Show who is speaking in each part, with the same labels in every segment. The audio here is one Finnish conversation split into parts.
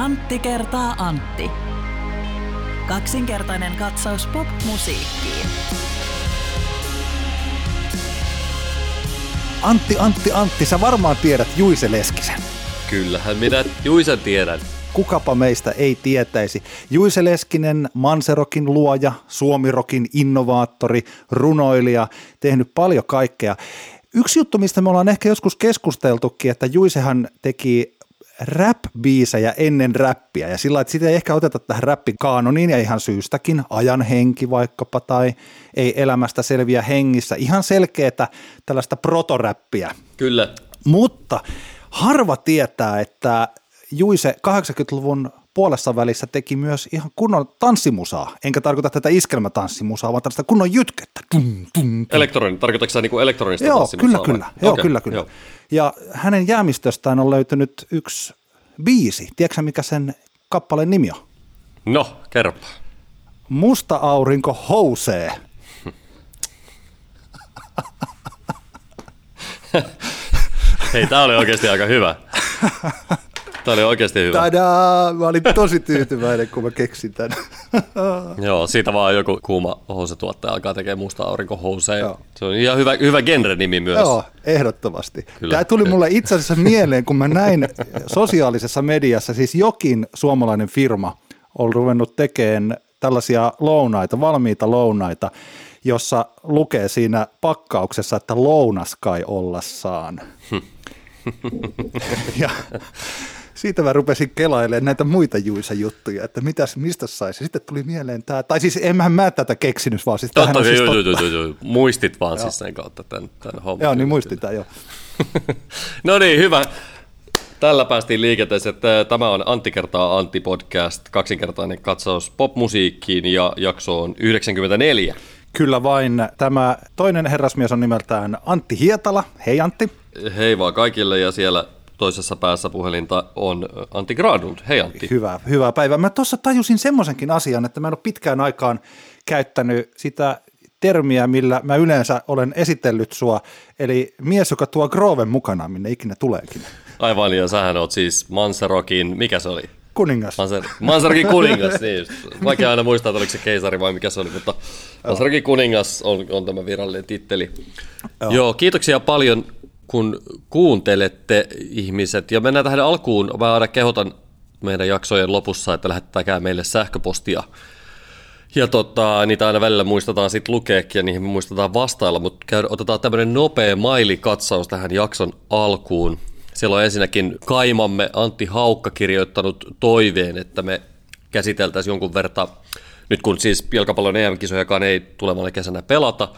Speaker 1: Antti kertaa Antti. Kaksinkertainen katsaus pop-musiikkiin.
Speaker 2: Antti, Antti, Antti, sä varmaan tiedät Juise Leskisen.
Speaker 3: Kyllähän minä Juisen tiedän.
Speaker 2: Kukapa meistä ei tietäisi. Juise Leskinen, Manserokin luoja, Suomirokin innovaattori, runoilija, tehnyt paljon kaikkea. Yksi juttu, mistä me ollaan ehkä joskus keskusteltukin, että Juisehan teki rap-biisejä ennen räppiä ja sillä että sitä ei ehkä oteta tähän räppikaanoniin ja ihan syystäkin, ajan henki vaikkapa tai ei elämästä selviä hengissä, ihan selkeätä tällaista protoräppiä.
Speaker 3: Kyllä.
Speaker 2: Mutta harva tietää, että Juise 80-luvun puolessa välissä teki myös ihan kunnon tanssimusaa. Enkä tarkoita tätä iskelmätanssimusaa, vaan tällaista kunnon jytkettä. Tum, tum, tum.
Speaker 3: Elektronin, tarkoitatko sä niinku elektronista
Speaker 2: Joo,
Speaker 3: tanssimusaa
Speaker 2: kyllä,
Speaker 3: vai?
Speaker 2: kyllä. Joo,
Speaker 3: Okei,
Speaker 2: kyllä, kyllä.
Speaker 3: joo.
Speaker 2: Ja hänen jäämistöstään on löytynyt yksi biisi. Tiedätkö mikä sen kappaleen nimi on?
Speaker 3: No, kerropa.
Speaker 2: Musta aurinko housee.
Speaker 3: Hei, tää oli oikeasti aika hyvä. Tää oli oikeasti hyvä.
Speaker 2: Tadaa! Mä olin tosi tyytyväinen, kun mä keksin tän.
Speaker 3: Joo, siitä vaan joku kuuma housutuottaja alkaa tekemään musta aurinkohouseja. Se on ihan hyvä, hyvä genre-nimi myös.
Speaker 2: Joo, ehdottomasti.
Speaker 3: Kyllä.
Speaker 2: Tämä tuli mulle itse asiassa mieleen, kun mä näin sosiaalisessa mediassa, siis jokin suomalainen firma on ruvennut tekemään tällaisia lounaita, valmiita lounaita, jossa lukee siinä pakkauksessa, että lounas kai olla saan. ja siitä mä rupesin kelailemaan näitä muita Juisa juttuja, että mitäs, mistä saisi. Sitten tuli mieleen tämä, tai siis enhän mä tätä keksinyt, vaan siis
Speaker 3: Totta,
Speaker 2: siis
Speaker 3: joo, joo,
Speaker 2: totta.
Speaker 3: joo, joo, joo. Muistit vaan siis sen kautta tämän, tämän homman.
Speaker 2: Joo, niin muistitaan jo.
Speaker 3: no niin, hyvä. Tällä päästiin liikenteeseen, että tämä on Antti kertaa Antti podcast, kaksinkertainen katsaus popmusiikkiin ja jakso on 94.
Speaker 2: Kyllä vain. Tämä toinen herrasmies on nimeltään Antti Hietala. Hei Antti.
Speaker 3: Hei vaan kaikille ja siellä toisessa päässä puhelinta on Antti Gradund. Hei Antti.
Speaker 2: Hyvää, hyvää päivää. Mä tuossa tajusin semmoisenkin asian, että mä en ole pitkään aikaan käyttänyt sitä termiä, millä mä yleensä olen esitellyt sua, eli mies, joka tuo Groven mukana, minne ikinä tuleekin.
Speaker 3: Aivan, ja sähän oot siis Manserokin, mikä se oli?
Speaker 2: Kuningas.
Speaker 3: Manser, Manserokin kuningas, niin. Vaikea aina muistaa, että oliko se keisari vai mikä se oli, mutta Manserokin kuningas on, on tämä virallinen titteli. Joo. Joo, kiitoksia paljon, kun kuuntelette ihmiset. Ja mennään tähän alkuun. Mä aina kehotan meidän jaksojen lopussa, että lähettäkää meille sähköpostia. Ja tota, niitä aina välillä muistetaan sitten lukeekin ja niihin muistetaan vastailla, mutta käy, otetaan tämmöinen nopea mailikatsaus tähän jakson alkuun. Siellä on ensinnäkin kaimamme Antti Haukka kirjoittanut toiveen, että me käsiteltäisiin jonkun verran, nyt kun siis jalkapallon EM-kisojakaan ei tulevana kesänä pelata,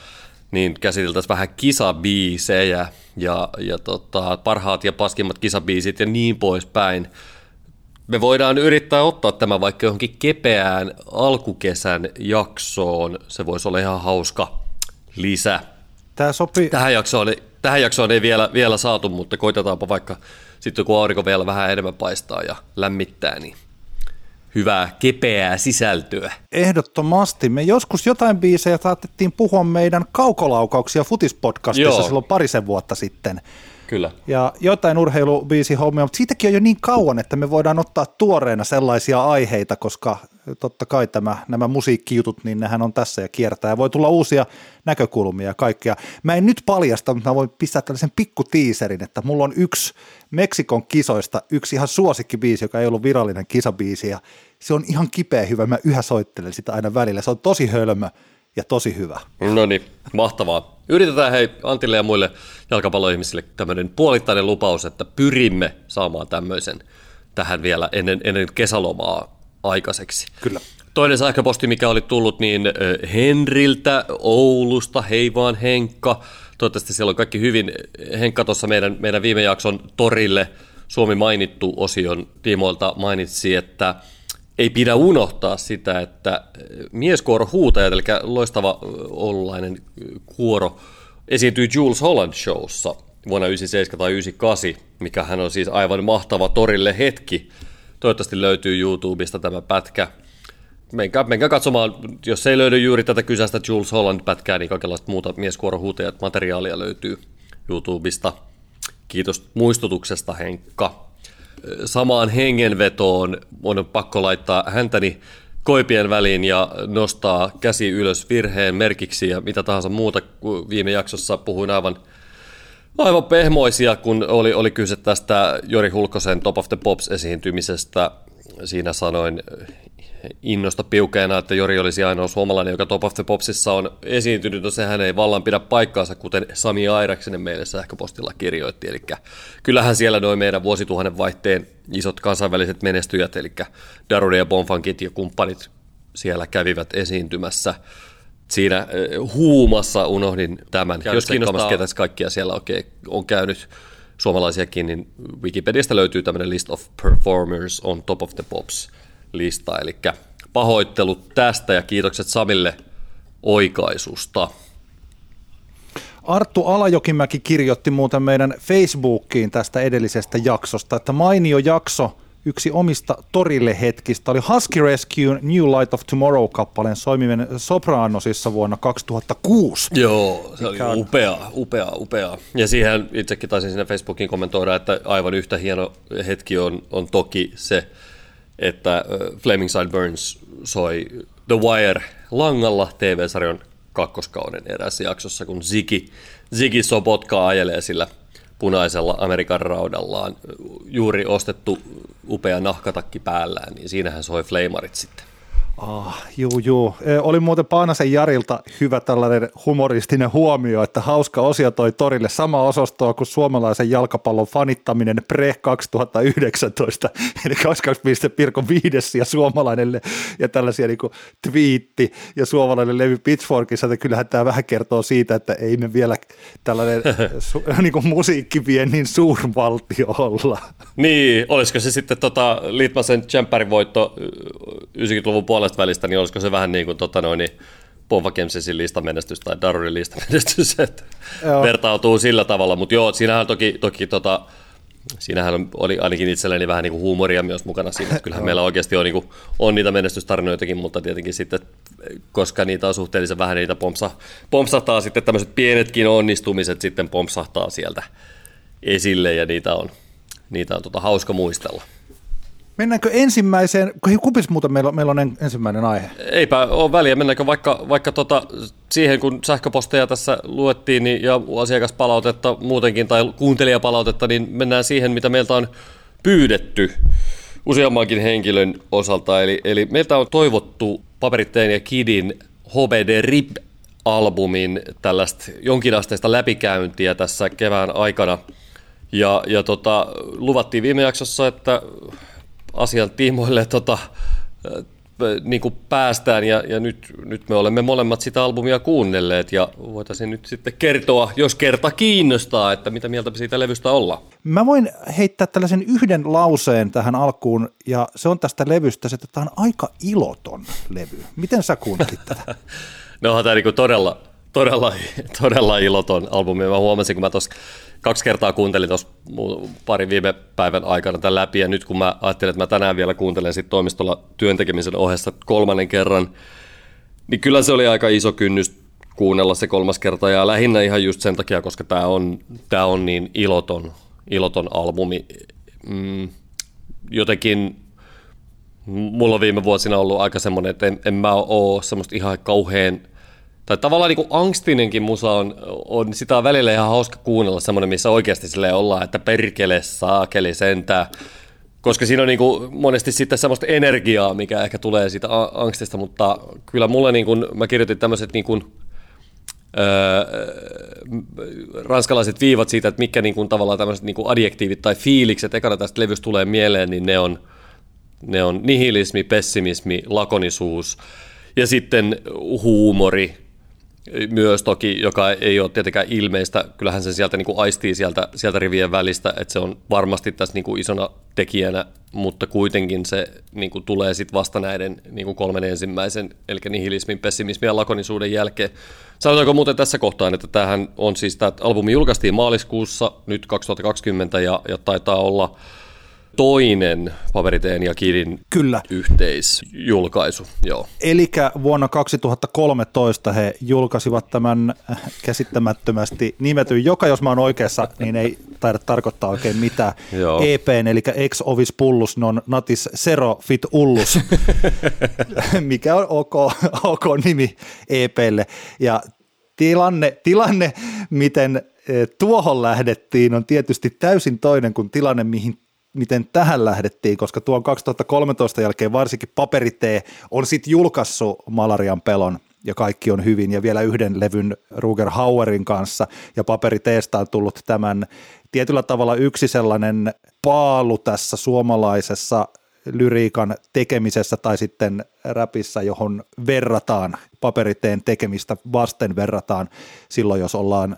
Speaker 3: niin käsiteltäisiin vähän kisabiisejä ja, ja tota, parhaat ja paskimmat kisabiisit ja niin poispäin. Me voidaan yrittää ottaa tämä vaikka johonkin kepeään alkukesän jaksoon. Se voisi olla ihan hauska lisä.
Speaker 2: Tämä sopii,
Speaker 3: Tähän jaksoon, tähän jaksoon ei vielä, vielä saatu, mutta koitetaanpa vaikka sitten kun aurinko vielä vähän enemmän paistaa ja lämmittää, niin hyvää kepeää sisältöä.
Speaker 2: ehdottomasti. Me joskus jotain biisejä saatettiin puhua meidän kaukolaukauksia futispodcastissa
Speaker 3: Joo.
Speaker 2: silloin parisen vuotta sitten.
Speaker 3: Kyllä.
Speaker 2: ja jotain urheilubiisi hommia, mutta siitäkin on jo niin kauan, että me voidaan ottaa tuoreena sellaisia aiheita, koska totta kai tämä, nämä musiikkijutut, niin nehän on tässä ja kiertää ja voi tulla uusia näkökulmia ja kaikkea. Mä en nyt paljasta, mutta mä voin pistää tällaisen pikku tiiserin, että mulla on yksi Meksikon kisoista, yksi ihan suosikkibiisi, joka ei ollut virallinen kisabiisi ja se on ihan kipeä hyvä, mä yhä soittelen sitä aina välillä, se on tosi hölmö ja tosi hyvä.
Speaker 3: No niin, mahtavaa. Yritetään hei Antille ja muille jalkapalloihmisille tämmöinen puolittainen lupaus, että pyrimme saamaan tämmöisen tähän vielä ennen, ennen kesälomaa aikaiseksi.
Speaker 2: Kyllä.
Speaker 3: Toinen sähköposti, mikä oli tullut, niin Henriltä Oulusta, hei vaan Henkka. Toivottavasti siellä on kaikki hyvin. Henkka tuossa meidän, meidän viime jakson torille Suomi mainittu osion tiimoilta mainitsi, että ei pidä unohtaa sitä, että mieskuoro huutajat, eli loistava ö, oululainen ö, kuoro, esiintyi Jules Holland Showssa vuonna 97 tai 98, mikä hän on siis aivan mahtava torille hetki. Toivottavasti löytyy YouTubesta tämä pätkä. Menkää, menkää katsomaan, jos ei löydy juuri tätä kyseistä Jules Holland-pätkää, niin kaikenlaista muuta mieskuorohuutajat materiaalia löytyy YouTubesta. Kiitos muistutuksesta, Henkka. Samaan hengenvetoon on pakko laittaa häntäni koipien väliin ja nostaa käsi ylös virheen merkiksi ja mitä tahansa muuta. Viime jaksossa puhuin aivan, aivan pehmoisia, kun oli, oli kyse tästä Jori Hulkosen Top of the Pops esiintymisestä. Siinä sanoin innosta piukeena, että Jori olisi ainoa suomalainen, joka Top of the Popsissa on esiintynyt, no sehän ei vallan pidä paikkaansa, kuten Sami Airaksinen meille sähköpostilla kirjoitti, eli kyllähän siellä noin meidän vuosituhannen vaihteen isot kansainväliset menestyjät, eli Darude ja Bonfankit ja kumppanit siellä kävivät esiintymässä. Siinä eh, huumassa unohdin tämän. Käynyt Jos kiinnostaa, ketä kaikkia siellä oikein on käynyt suomalaisiakin, niin Wikipediasta löytyy tämmöinen list of performers on top of the pops lista. Eli pahoittelut tästä ja kiitokset Samille oikaisusta.
Speaker 2: Arttu Alajokimäki kirjoitti muuten meidän Facebookiin tästä edellisestä jaksosta, että mainio jakso, yksi omista torille hetkistä oli Husky Rescue New Light of Tomorrow-kappaleen soiminen Sopranosissa vuonna 2006.
Speaker 3: Joo, se oli on... upea, upea, upea. Ja siihen itsekin taisin sinne Facebookiin kommentoida, että aivan yhtä hieno hetki on, on toki se, että Flaming Burns soi The Wire langalla TV-sarjan kakkoskauden erässä jaksossa, kun Ziggy, Ziggy Sobotka ajelee sillä punaisella Amerikan raudallaan juuri ostettu upea nahkatakki päällään, niin siinähän soi Flamearit sitten.
Speaker 2: Ah, juu, juu. Oli muuten Paanasen Jarilta hyvä tällainen humoristinen huomio, että hauska osio toi torille sama osastoa kuin suomalaisen jalkapallon fanittaminen pre 2019, eli 22 Pirko viides ja suomalainen ja tällaisia niin kuin twiitti ja suomalainen levy Pitchforkissa, että kyllähän tämä vähän kertoo siitä, että ei me vielä tällainen su, niin kuin musiikkiviennin suurvaltio olla.
Speaker 3: Niin, olisiko se sitten tota, Litmasen voitto 90-luvun puolella puolesta välistä, niin olisiko se vähän niin kuin tota noin, niin Pova Kemsesin listamenestys tai Darurin listamenestys, että joo. vertautuu sillä tavalla, mutta joo, siinähän toki, toki tota, siinähän oli ainakin itselleni vähän niin kuin huumoria myös mukana siinä, että kyllähän meillä oikeasti on, niin kuin, on niitä menestystarinoitakin, mutta tietenkin sitten, koska niitä on suhteellisen vähän, niitä pompsa, pompsahtaa sitten tämmöiset pienetkin onnistumiset sitten pompsahtaa sieltä esille ja niitä on, niitä on tota, hauska muistella.
Speaker 2: Mennäänkö ensimmäiseen, kupis muuten meillä, meillä on ensimmäinen aihe?
Speaker 3: Eipä ole väliä, mennäänkö vaikka, vaikka tota, siihen, kun sähköposteja tässä luettiin niin, ja asiakaspalautetta muutenkin tai kuuntelijapalautetta, niin mennään siihen, mitä meiltä on pyydetty useammankin henkilön osalta. Eli, eli meiltä on toivottu Paperitteen ja Kidin HBD RIP-albumin tällaista jonkinasteista läpikäyntiä tässä kevään aikana. Ja, ja tota, luvattiin viime jaksossa, että asian tiimoille tota, niin kuin päästään ja, ja nyt, nyt me olemme molemmat sitä albumia kuunnelleet ja voitaisiin nyt sitten kertoa, jos kerta kiinnostaa, että mitä mieltä siitä levystä ollaan.
Speaker 2: Mä voin heittää tällaisen yhden lauseen tähän alkuun ja se on tästä levystä, että tämä on aika iloton levy. Miten sä kuuntelit tätä?
Speaker 3: no on tämä niin todella, todella, todella iloton albumi. Mä huomasin, kun mä tuossa kaksi kertaa kuuntelin tuossa parin viime päivän aikana tämän läpi, ja nyt kun mä ajattelin, että mä tänään vielä kuuntelen sit toimistolla työntekemisen ohessa kolmannen kerran, niin kyllä se oli aika iso kynnys kuunnella se kolmas kerta, ja lähinnä ihan just sen takia, koska tämä on, tää on niin iloton, iloton albumi. Mm, jotenkin mulla on viime vuosina ollut aika semmoinen, että en, en mä ole semmoista ihan kauhean tai tavallaan niin angstinenkin musa on, on, sitä on välillä ihan hauska kuunnella semmoinen, missä oikeasti sille ollaan, että perkele saakeli sentää. Koska siinä on niin kuin monesti sitten semmoista energiaa, mikä ehkä tulee siitä angstista, mutta kyllä mulle niin kuin, mä kirjoitin tämmöiset niin kuin, öö, ranskalaiset viivat siitä, että mikä niin kuin, tavallaan tämmöiset niin kuin adjektiivit tai fiilikset ekana tästä levystä tulee mieleen, niin ne on, ne on nihilismi, pessimismi, lakonisuus ja sitten huumori, myös toki, joka ei ole tietenkään ilmeistä. Kyllähän se sieltä niin kuin aistii sieltä, sieltä rivien välistä, että se on varmasti tässä niin kuin isona tekijänä, mutta kuitenkin se niin kuin tulee sitten vasta näiden niin kuin kolmen ensimmäisen, eli nihilismin, pessimismin ja lakonisuuden jälkeen. Sanotaanko muuten tässä kohtaa, että tämähän on siis, tämä albumi julkaistiin maaliskuussa nyt 2020 ja, ja taitaa olla toinen Paperiteen ja Kidin
Speaker 2: Kyllä.
Speaker 3: yhteisjulkaisu. Joo.
Speaker 2: Eli vuonna 2013 he julkaisivat tämän käsittämättömästi nimetyn, joka jos mä oon oikeassa, niin ei taida tarkoittaa oikein mitään.
Speaker 3: Joo.
Speaker 2: EPn, eli ex ovis pullus non natis sero fit ullus, mikä on ok, ok nimi EPlle. Ja tilanne, tilanne, miten eh, tuohon lähdettiin, on tietysti täysin toinen kuin tilanne, mihin miten tähän lähdettiin, koska tuon 2013 jälkeen varsinkin paperitee on sitten julkaissut malarian pelon ja kaikki on hyvin. Ja vielä yhden levyn Ruger Hauerin kanssa. Ja paperiteesta on tullut tämän tietyllä tavalla yksi sellainen paalu tässä suomalaisessa lyriikan tekemisessä tai sitten räpissä, johon verrataan paperiteen tekemistä vasten verrataan. Silloin, jos ollaan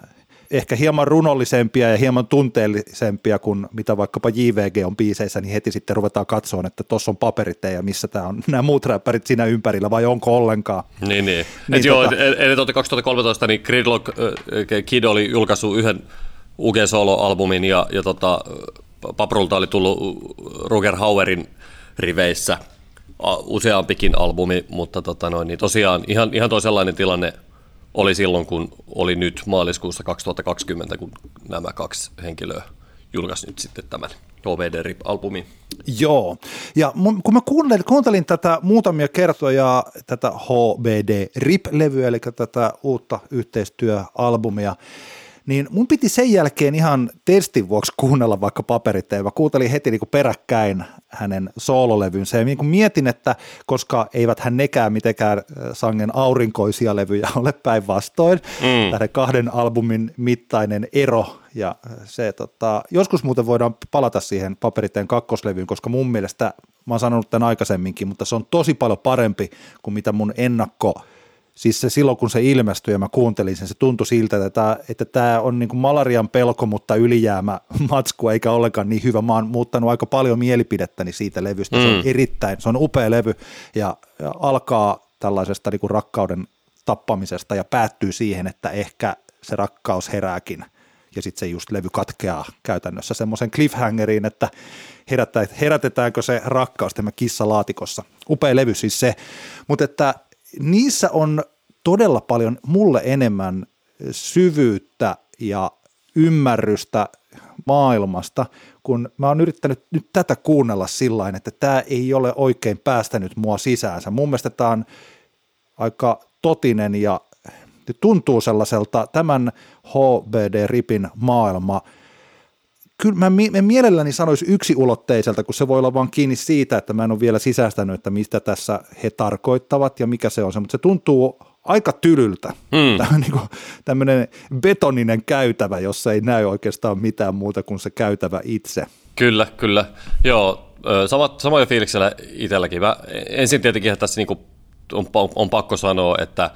Speaker 2: ehkä hieman runollisempia ja hieman tunteellisempia kuin mitä vaikkapa JVG on biiseissä, niin heti sitten ruvetaan katsoa, että tuossa on paperit ja missä tämä on nämä muut räppärit siinä ympärillä vai onko ollenkaan.
Speaker 3: Niin, niin. niin Et tota... joo, eli 2013 niin Gridlock äh, Kid oli julkaissut yhden UG Solo-albumin ja, ja tota, Paprulta oli tullut Roger Hauerin riveissä useampikin albumi, mutta tota noin, niin tosiaan ihan, ihan toisenlainen tilanne oli silloin, kun oli nyt maaliskuussa 2020, kun nämä kaksi henkilöä julkaisi nyt sitten tämän HVD RIP-albumin.
Speaker 2: Joo, ja mun, kun mä kuuntelin, kuuntelin tätä muutamia kertoja, tätä HBD RIP-levyä, eli tätä uutta yhteistyöalbumia, niin mun piti sen jälkeen ihan testin vuoksi kuunnella vaikka paperiteen. Mä kuuntelin heti niin kuin peräkkäin hänen soololevynsä ja niin kuin mietin, että koska eivät hän nekään mitenkään sangen aurinkoisia levyjä ole päinvastoin, mm. tähän kahden albumin mittainen ero ja se, tota, joskus muuten voidaan palata siihen paperiteen kakkoslevyyn, koska mun mielestä, mä oon sanonut tämän aikaisemminkin, mutta se on tosi paljon parempi kuin mitä mun ennakko siis se silloin kun se ilmestyi ja mä kuuntelin sen, se tuntui siltä, että tämä, että tämä on niin kuin malarian pelko, mutta ylijäämä matsku eikä ollenkaan niin hyvä. Mä oon muuttanut aika paljon mielipidettäni siitä levystä. Mm. Se on mm. erittäin, se on upea levy ja, ja alkaa tällaisesta niin kuin rakkauden tappamisesta ja päättyy siihen, että ehkä se rakkaus herääkin ja sitten se just levy katkeaa käytännössä semmoisen cliffhangeriin, että herätetäänkö se rakkaus tämä kissa laatikossa. Upea levy siis se, mutta että niissä on todella paljon mulle enemmän syvyyttä ja ymmärrystä maailmasta, kun mä oon yrittänyt nyt tätä kuunnella sillä että tämä ei ole oikein päästänyt mua sisäänsä. Mun mielestä tämä on aika totinen ja tuntuu sellaiselta tämän HBD-ripin maailma – kyllä mä, mä mielelläni sanoisi yksiulotteiselta, kun se voi olla vaan kiinni siitä, että mä en ole vielä sisäistänyt, että mistä tässä he tarkoittavat ja mikä se on se, mutta se tuntuu aika tylyltä. Mm. Tämä on niin tämmöinen betoninen käytävä, jossa ei näy oikeastaan mitään muuta kuin se käytävä itse.
Speaker 3: Kyllä, kyllä. Joo, samat, samoja fiiliksellä itselläkin. Mä ensin tietenkin että tässä niin on, on pakko sanoa, että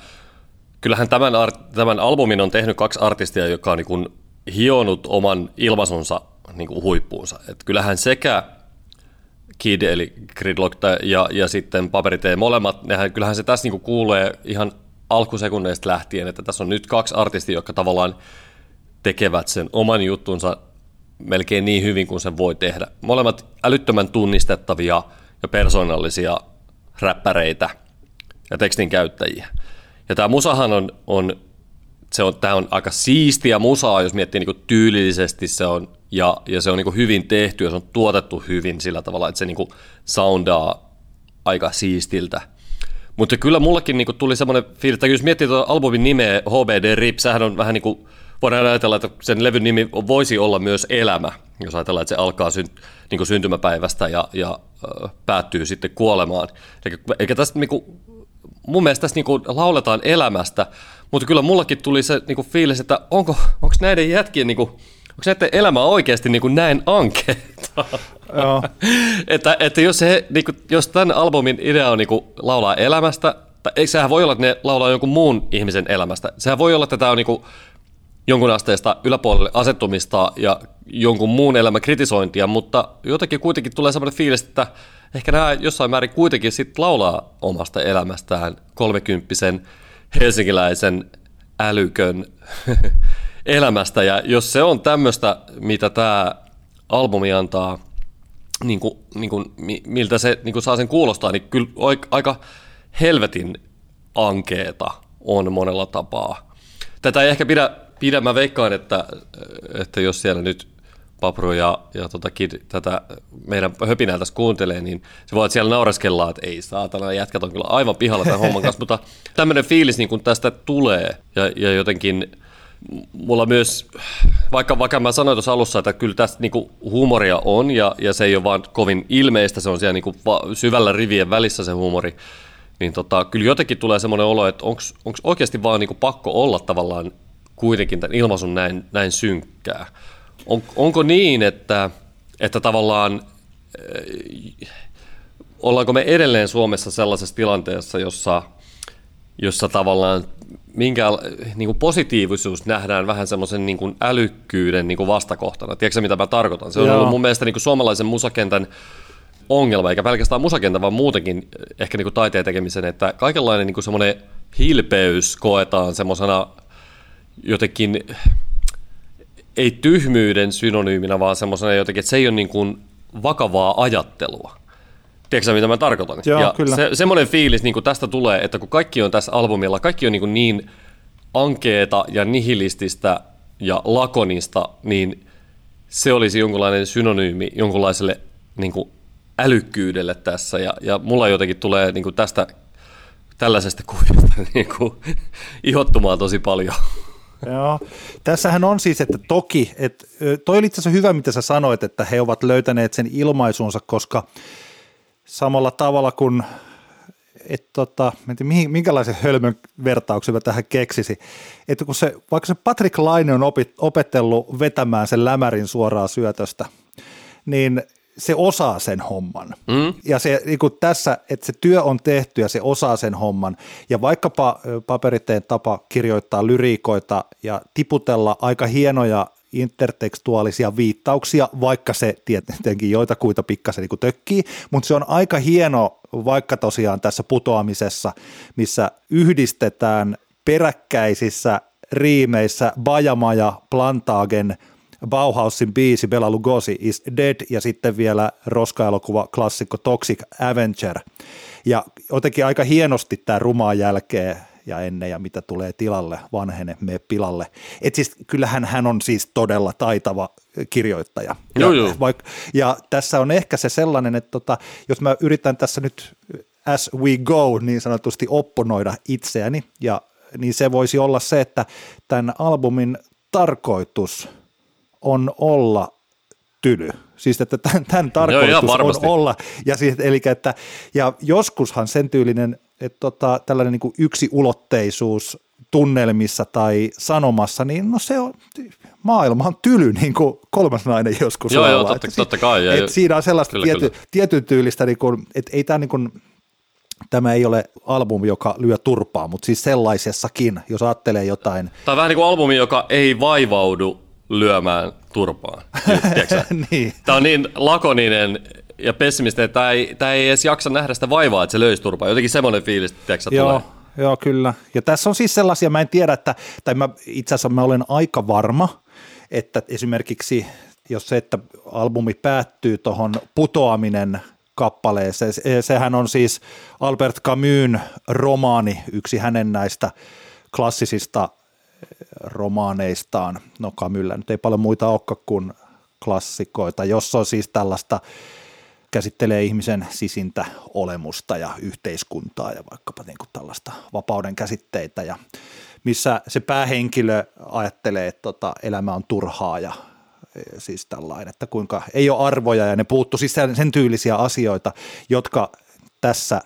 Speaker 3: kyllähän tämän, tämän albumin on tehnyt kaksi artistia, joka on niin hionut oman ilmaisunsa niin kuin huippuunsa. Et kyllähän sekä Kid eli Gridlock ja, ja sitten Paperitee molemmat, nehän, kyllähän se tässä niin kuin kuulee ihan alkusekunneista lähtien, että tässä on nyt kaksi artistia, jotka tavallaan tekevät sen oman juttunsa melkein niin hyvin kuin sen voi tehdä. Molemmat älyttömän tunnistettavia ja persoonallisia räppäreitä ja tekstin käyttäjiä. Ja tämä musahan on, on se on, tämä on aika siistiä musaa, jos miettii niin tyylillisesti se on, ja, ja se on niin hyvin tehty ja se on tuotettu hyvin sillä tavalla, että se niin soundaa aika siistiltä. Mutta kyllä mullakin niin tuli semmoinen fiilis, että jos miettii tuota albumin nimeä HBD RIP, sehän on vähän niin kuin, voidaan ajatella, että sen levyn nimi voisi olla myös elämä, jos ajatellaan, että se alkaa syn, niin syntymäpäivästä ja, ja äh, päättyy sitten kuolemaan. Eikä, eikä tästä niin kuin, mun mielestä tässä niin kuin lauletaan elämästä, mutta kyllä mullakin tuli se niin kuin fiilis, että onko, onko näiden jätkien, niin kuin, onko näiden elämä oikeasti niin kuin näin ankeeta? Joo. että, että jos, se, niin kuin, jos tämän albumin idea on niin kuin, laulaa elämästä, tai eikö sehän voi olla, että ne laulaa jonkun muun ihmisen elämästä. Sehän voi olla, että tämä on niin kuin, jonkun asteesta yläpuolelle asettumista ja jonkun muun elämän kritisointia, mutta jotenkin kuitenkin tulee sellainen fiilis, että ehkä nämä jossain määrin kuitenkin sit laulaa omasta elämästään kolmekymppisen helsinkiläisen älykön elämästä. Ja jos se on tämmöistä, mitä tämä albumi antaa, niin kuin, niin kuin, miltä se niin kuin saa sen kuulostaa, niin kyllä aika helvetin ankeeta on monella tapaa. Tätä ei ehkä pidä, pidä mä veikkaan, että, että jos siellä nyt Papro ja, ja tota Kid tätä meidän höpinää tässä kuuntelee, niin se voi, että siellä naureskellaan, että ei saatana, jätkät on kyllä aivan pihalla tämän homman kanssa, mutta tämmöinen fiilis niin kuin tästä tulee ja, ja jotenkin mulla myös, vaikka, vaikka mä sanoin tuossa alussa, että kyllä tässä niinku huumoria on ja, ja se ei ole vaan kovin ilmeistä, se on siellä niinku syvällä rivien välissä se huumori, niin tota, kyllä jotenkin tulee semmoinen olo, että onko oikeasti vaan niinku pakko olla tavallaan kuitenkin tämän ilmaisun näin, näin synkkää. On, onko niin, että, että tavallaan äh, ollaanko me edelleen Suomessa sellaisessa tilanteessa, jossa, jossa tavallaan minkä niin kuin positiivisuus nähdään vähän semmoisen niin kuin älykkyyden niin kuin vastakohtana. Tiedätkö mitä mä tarkoitan? Se on Joo. ollut mun mielestä niin kuin suomalaisen musakentän ongelma, eikä pelkästään musakentän, vaan muutenkin ehkä niin kuin taiteen tekemisen, että kaikenlainen niin kuin semmoinen hilpeys koetaan semmoisena jotenkin, ei tyhmyyden synonyyminä, vaan semmoisena jotenkin, että se ei ole niin kuin vakavaa ajattelua. Tiedätkö mitä mä tarkoitan?
Speaker 2: Joo,
Speaker 3: ja
Speaker 2: kyllä.
Speaker 3: Se, semmoinen fiilis niin tästä tulee, että kun kaikki on tässä albumilla, kaikki on niin, niin ankeeta ja nihilististä ja lakonista, niin se olisi jonkunlainen synonyymi jonkunlaiselle niin kuin älykkyydelle tässä. Ja, ja mulla jotenkin tulee niin kuin tästä tällaisesta kuvasta niin kuin, ihottumaan tosi paljon.
Speaker 2: Joo. Tässähän on siis, että toki, että toi oli itse asiassa hyvä, mitä sä sanoit, että he ovat löytäneet sen ilmaisunsa, koska samalla tavalla kuin et tota, mihin, minkälaisen hölmön vertauksen mä tähän keksisi. Että kun se, vaikka se Patrick Laine on opit, opetellut vetämään sen lämärin suoraan syötöstä, niin se osaa sen homman. Mm. Ja se niin kuin tässä, että se työ on tehty ja se osaa sen homman. Ja vaikkapa paperiteen tapa kirjoittaa lyriikoita ja tiputella aika hienoja intertekstuaalisia viittauksia, vaikka se tietenkin joitakuita pikkasen niin tökkii, mutta se on aika hieno vaikka tosiaan tässä putoamisessa, missä yhdistetään peräkkäisissä riimeissä Bajamaja, Plantagen, Bauhausin biisi Bela Lugosi is Dead ja sitten vielä roskaelokuva klassikko Toxic Avenger. Ja jotenkin aika hienosti tämä rumaa jälkeen ja ennen ja mitä tulee tilalle, vanhene, me pilalle. Et siis, kyllähän hän on siis todella taitava kirjoittaja.
Speaker 3: Joo, ja, joo.
Speaker 2: Vaik, ja tässä on ehkä se sellainen, että tota, jos mä yritän tässä nyt as we go niin sanotusti opponoida itseäni, ja, niin se voisi olla se, että tämän albumin tarkoitus on olla tyly. Siis että tämän, tämän tarkoitus Joo, on olla. Ja, siis, eli, että, ja joskushan sen tyylinen että tota, tällainen niin kuin yksiulotteisuus tunnelmissa tai sanomassa, niin no se on, maailma on tyly, niin kuin kolmas nainen joskus
Speaker 3: Joo, joo totta, totta kai. Ja,
Speaker 2: että siinä on sellaista kyllä, tiety, kyllä. tietyn tyylistä, niin kuin, että ei tämä niin kuin, tämä ei ole albumi, joka lyö turpaa, mutta siis sellaisessakin, jos ajattelee jotain.
Speaker 3: Tämä on vähän niin kuin albumi, joka ei vaivaudu lyömään turpaan. niin. Tämä on niin lakoninen ja pessimistä, että tämä ei, tämä ei edes jaksa nähdä sitä vaivaa, että se löysi turpaa. Jotenkin semmoinen fiilis, tiedätkö,
Speaker 2: Joo.
Speaker 3: tulee.
Speaker 2: Joo, kyllä. Ja tässä on siis sellaisia, mä en tiedä, että, tai mä, itse asiassa mä olen aika varma, että esimerkiksi jos se, että albumi päättyy tuohon putoaminen kappaleeseen, sehän on siis Albert Camus romaani, yksi hänen näistä klassisista romaaneistaan. No Camuslla nyt ei paljon muita olekaan kuin klassikoita, jos on siis tällaista käsittelee ihmisen sisintä olemusta ja yhteiskuntaa ja vaikkapa niin kuin tällaista vapauden käsitteitä ja missä se päähenkilö ajattelee, että tota, elämä on turhaa ja e, siis tällainen, että kuinka ei ole arvoja ja ne puuttu siis sen, tyylisiä asioita, jotka tässä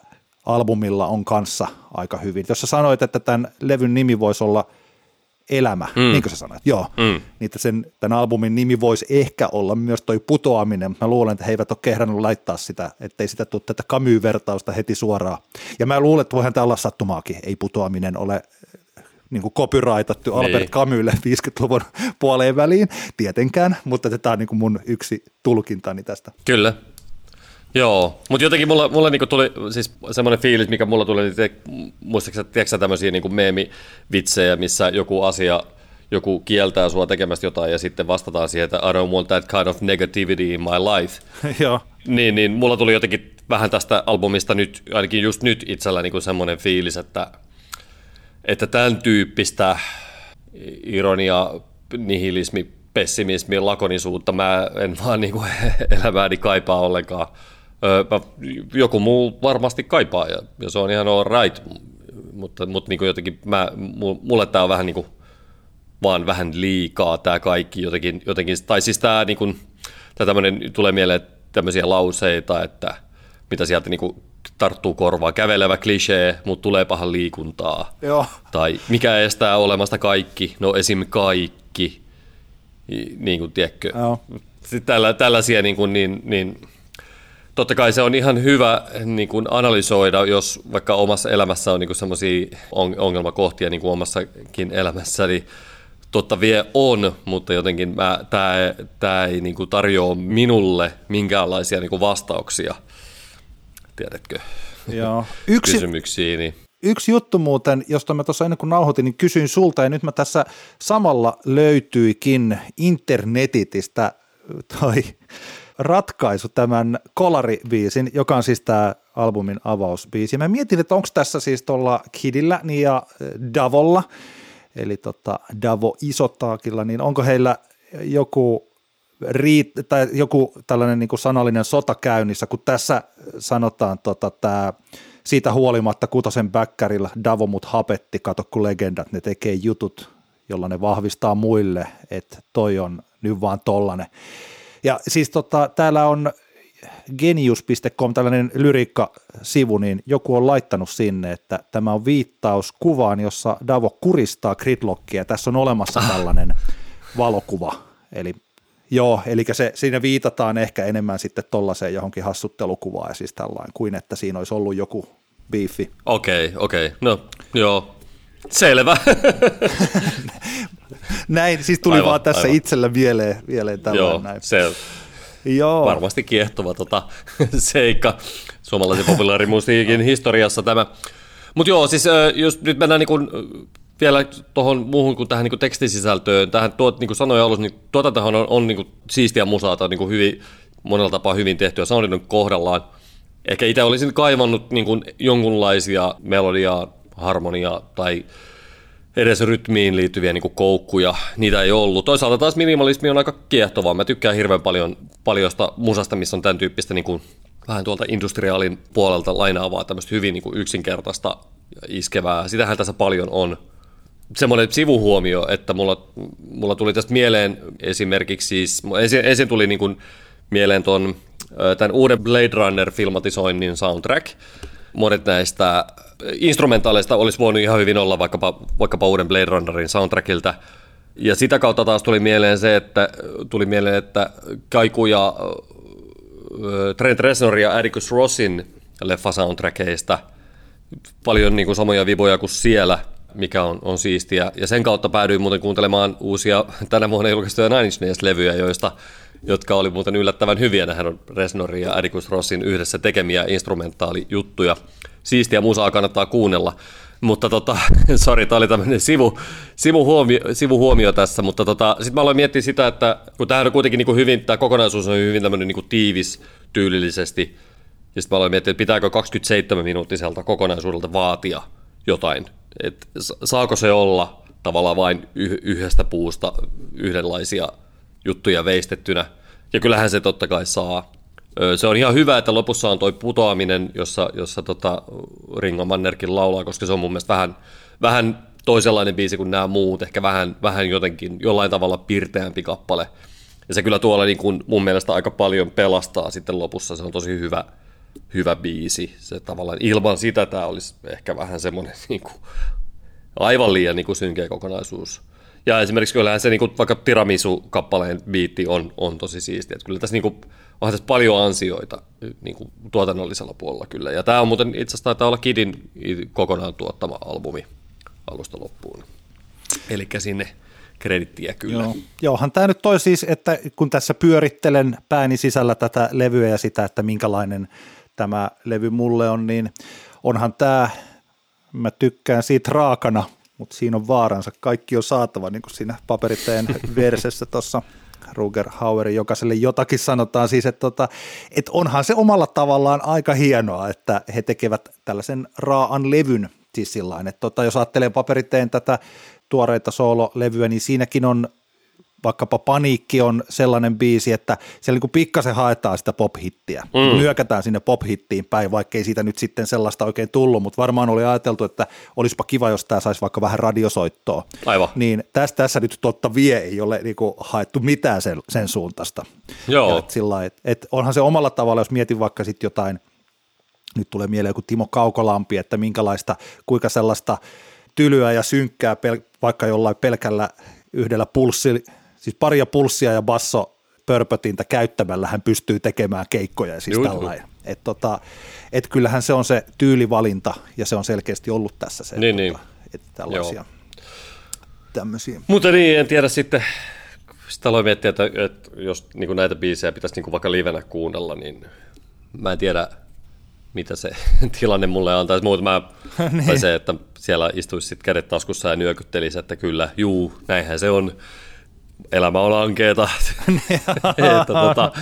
Speaker 2: albumilla on kanssa aika hyvin. Jos sä sanoit, että tämän levyn nimi voisi olla – elämä, mm. niin kuin sä sanoit. Joo, mm. niin sen, tämän albumin nimi voisi ehkä olla myös toi putoaminen. Mä luulen, että he eivät ole kehdannut laittaa sitä, ettei sitä tule tätä Camus-vertausta heti suoraan. Ja mä luulen, että voihan tämä olla sattumaakin. Ei putoaminen ole niin kuin copyrightattu niin. Albert Camusille 50-luvun puoleen väliin, tietenkään, mutta tämä on niin kuin mun yksi tulkintani tästä.
Speaker 3: Kyllä, Joo, mutta jotenkin mulla, mulla niinku tuli siis semmoinen fiilis, mikä mulla tuli, niin te, muistaakseni, tiedätkö tämmöisiä niinku meemivitsejä, missä joku asia, joku kieltää sua tekemästä jotain ja sitten vastataan siihen, että I don't want that kind of negativity in my life.
Speaker 2: Joo.
Speaker 3: Niin, niin mulla tuli jotenkin vähän tästä albumista nyt, ainakin just nyt itsellä niinku semmoinen fiilis, että, että tämän tyyppistä ironia, nihilismi, pessimismiä, lakonisuutta. Mä en vaan niin kuin elämääni kaipaa ollenkaan. Joku muu varmasti kaipaa ja, ja se on ihan all right, mutta, mutta niin kuin jotenkin mä, mulle tämä on vähän niin kuin vaan vähän liikaa tämä kaikki jotenkin, jotenkin tai siis tämä niin kuin, tämä tämmöinen, tulee mieleen tämmöisiä lauseita, että mitä sieltä niin kuin tarttuu korvaa. Kävelevä klisee, mutta tulee pahan liikuntaa.
Speaker 2: Joo.
Speaker 3: Tai mikä estää olemasta kaikki? No esim. kaikki. Niin kuin, tiedätkö?
Speaker 2: Joo.
Speaker 3: Sitten tällä, tällaisia niin, kuin, niin, niin totta kai se on ihan hyvä niin kuin analysoida, jos vaikka omassa elämässä on niin semmoisia ongelmakohtia niin kuin omassakin elämässä, niin totta vie on, mutta jotenkin tämä ei niin kuin tarjoa minulle minkäänlaisia niin kuin vastauksia, tiedätkö,
Speaker 2: Joo. Yksi,
Speaker 3: kysymyksiin. Niin.
Speaker 2: Yksi juttu muuten, josta mä tuossa ennen kuin nauhoitin, niin kysyin sulta, ja nyt mä tässä samalla löytyikin internetitistä toi ratkaisu tämän kolaribiisin, joka on siis tämä albumin avausbiisi. Mä mietin, että onko tässä siis tuolla Kidillä niin ja Davolla, eli tota Davo Isotaakilla, niin onko heillä joku riit, tai joku tällainen niin kuin sanallinen sota käynnissä, kun tässä sanotaan tota, tämä siitä huolimatta kutosen bäkkärillä Davo mut hapetti, kato kun legendat, ne tekee jutut, jolla ne vahvistaa muille, että toi on nyt vaan tollanen. Ja siis tota, täällä on genius.com, tällainen lyriikka-sivu, niin joku on laittanut sinne, että tämä on viittaus kuvaan, jossa Davo kuristaa gridlockia. Tässä on olemassa ah. tällainen valokuva. Eli joo, eli se, siinä viitataan ehkä enemmän sitten tollaiseen johonkin hassuttelukuvaan ja siis tällainen, kuin että siinä olisi ollut joku biifi.
Speaker 3: Okei, okay, okei. Okay. No, joo. Selvä.
Speaker 2: näin, siis tuli aivan, vaan tässä aivan. itsellä mieleen, mieleen tällainen
Speaker 3: Joo,
Speaker 2: näin.
Speaker 3: se Joo. varmasti kiehtova tota, seikka suomalaisen populaarimusiikin historiassa tämä. Mutta joo, siis jos nyt mennään niin kun, vielä tuohon muuhun kuin tähän niin tekstisisältöön, tähän tuot, niin kuin sanoin alussa, niin tuotantohan on, on niin siistiä musaa, tai niin hyvin, monella tapaa hyvin tehtyä, soundin kohdallaan. Ehkä itse olisin kaivannut niin kuin jonkunlaisia melodiaa, harmoniaa tai edes rytmiin liittyviä niin kuin koukkuja, niitä ei ollut. Toisaalta taas minimalismi on aika kiehtovaa. Mä tykkään hirveän paljon paljosta musasta, missä on tämän tyyppistä niin kuin, vähän tuolta industriaalin puolelta lainaavaa tämmöistä hyvin niin kuin yksinkertaista iskevää. Sitähän tässä paljon on. Semmoinen sivuhuomio, että mulla, mulla tuli tästä mieleen esimerkiksi siis, ensin, ensin tuli niin kuin mieleen ton, tämän uuden Blade Runner-filmatisoinnin soundtrack. Monet näistä instrumentaaleista olisi voinut ihan hyvin olla vaikkapa, vaikkapa uuden Blade Runnerin soundtrackilta. Ja sitä kautta taas tuli mieleen se, että tuli mieleen, että Kaiku ja Trent Reznor ja Atticus Rossin leffa soundtrackeista paljon niin kuin samoja viboja kuin siellä, mikä on, on siistiä. Ja sen kautta päädyin muuten kuuntelemaan uusia tänä vuonna julkaistuja Nine Inch Nails-levyjä, joista, jotka oli muuten yllättävän hyviä. Nehän on Resnorin ja Atticus Rossin yhdessä tekemiä instrumentaalijuttuja siistiä musaa kannattaa kuunnella. Mutta tota, sori, tämä oli tämmöinen sivu, sivuhuomio, sivuhuomio tässä, mutta tota, sitten mä aloin miettiä sitä, että kun tämä on kuitenkin niin hyvin, tämä kokonaisuus on hyvin tämmöinen niin tiivis tyylillisesti, ja sitten mä aloin miettiä, että pitääkö 27-minuuttiselta kokonaisuudelta vaatia jotain, että saako se olla tavallaan vain yhdestä puusta yhdenlaisia juttuja veistettynä, ja kyllähän se totta kai saa, se on ihan hyvä, että lopussa on toi putoaminen, jossa, jossa tota Ringo Mannerkin laulaa, koska se on mun mielestä vähän, vähän toisenlainen biisi kuin nämä muut, ehkä vähän, vähän jotenkin jollain tavalla pirteämpi kappale. Ja se kyllä tuolla niin kuin mun mielestä aika paljon pelastaa sitten lopussa, se on tosi hyvä, hyvä biisi. Se tavallaan ilman sitä tämä olisi ehkä vähän semmoinen niin kuin, aivan liian niin kuin synkeä kokonaisuus. Ja esimerkiksi kyllähän se niin kuin, vaikka Tiramisu-kappaleen biitti on, on tosi siistiä. Kyllä tässä niin kuin, onhan tässä paljon ansioita niin kuin tuotannollisella puolella kyllä. Ja tämä on muuten itse asiassa taitaa olla Kidin kokonaan tuottama albumi alusta loppuun. Eli sinne kredittiä kyllä. Joo.
Speaker 2: Joohan tämä nyt toi siis, että kun tässä pyörittelen pääni sisällä tätä levyä ja sitä, että minkälainen tämä levy mulle on, niin onhan tämä, mä tykkään siitä raakana, mutta siinä on vaaransa. Kaikki on saatava, niin kuin siinä paperiteen versessä tuossa Ruger Hauerin jokaiselle jotakin sanotaan siis, että, tota, että onhan se omalla tavallaan aika hienoa, että he tekevät tällaisen raaan levyn siis sillain, että tota, jos ajattelee paperiteen tätä tuoreita soololevyä, niin siinäkin on vaikkapa Paniikki on sellainen biisi, että siellä niin pikkasen haetaan sitä pop-hittiä. Mm. Nyökätään sinne pop-hittiin päin, vaikkei siitä nyt sitten sellaista oikein tullut, mutta varmaan oli ajateltu, että olisipa kiva, jos tämä saisi vaikka vähän radiosoittoa.
Speaker 3: Aivan.
Speaker 2: Niin tässä, tässä nyt totta vie ei ole niin kuin haettu mitään sen, sen suuntaista.
Speaker 3: Joo.
Speaker 2: Et sillä et, et onhan se omalla tavalla, jos mietin vaikka sitten jotain, nyt tulee mieleen joku Timo Kaukolampi, että minkälaista, kuinka sellaista tylyä ja synkkää pel, vaikka jollain pelkällä yhdellä pulssi, siis paria pulssia ja basso pörpötintä käyttämällä hän pystyy tekemään keikkoja siis Juu, tällainen. Et tota, et kyllähän se on se tyylivalinta ja se on selkeästi ollut tässä se,
Speaker 3: niin, niin.
Speaker 2: että tällaisia tämmöisiä.
Speaker 3: Mutta niin, en tiedä sitten, sitä aloin miettiä, että, että jos niin näitä biisejä pitäisi niin vaikka livenä kuunnella, niin mä en tiedä, mitä se tilanne mulle antaisi. Muuta mä, niin. tai se, että siellä istuisi sitten kädet taskussa ja nyökyttelisi, että kyllä, juu, näinhän se on. Elämä on ankeeta. että, tota,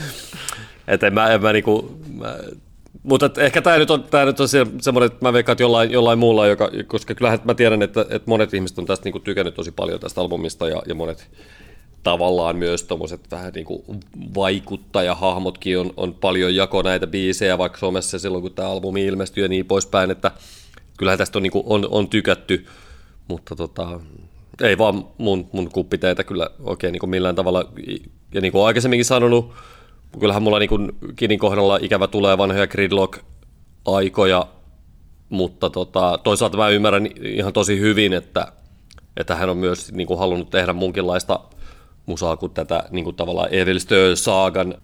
Speaker 3: että en mä, en mä niinku, mä, mutta ehkä tämä nyt on, tää nyt on se, semmoinen, että mä veikkaan, että jollain, jollain muulla, joka, koska kyllähän mä tiedän, että, että monet ihmiset on tästä niinku tykännyt tosi paljon tästä albumista ja, ja monet tavallaan myös tuommoiset vähän niin kuin vaikuttajahahmotkin on, on paljon jako näitä biisejä vaikka Suomessa silloin, kun tämä albumi ilmestyi ja niin poispäin, että kyllähän tästä on, niin kuin, on, on tykätty, mutta tota, ei vaan mun, mun kuppiteitä kyllä oikein niin kuin millään tavalla, ja niin kuin aikaisemminkin sanonut, kyllähän mulla niin Kinin kohdalla ikävä tulee vanhoja Gridlock-aikoja, mutta tota, toisaalta mä ymmärrän ihan tosi hyvin, että, että hän on myös niin kuin halunnut tehdä munkinlaista musaa kuin tätä niin kuin tavallaan Evil Saagan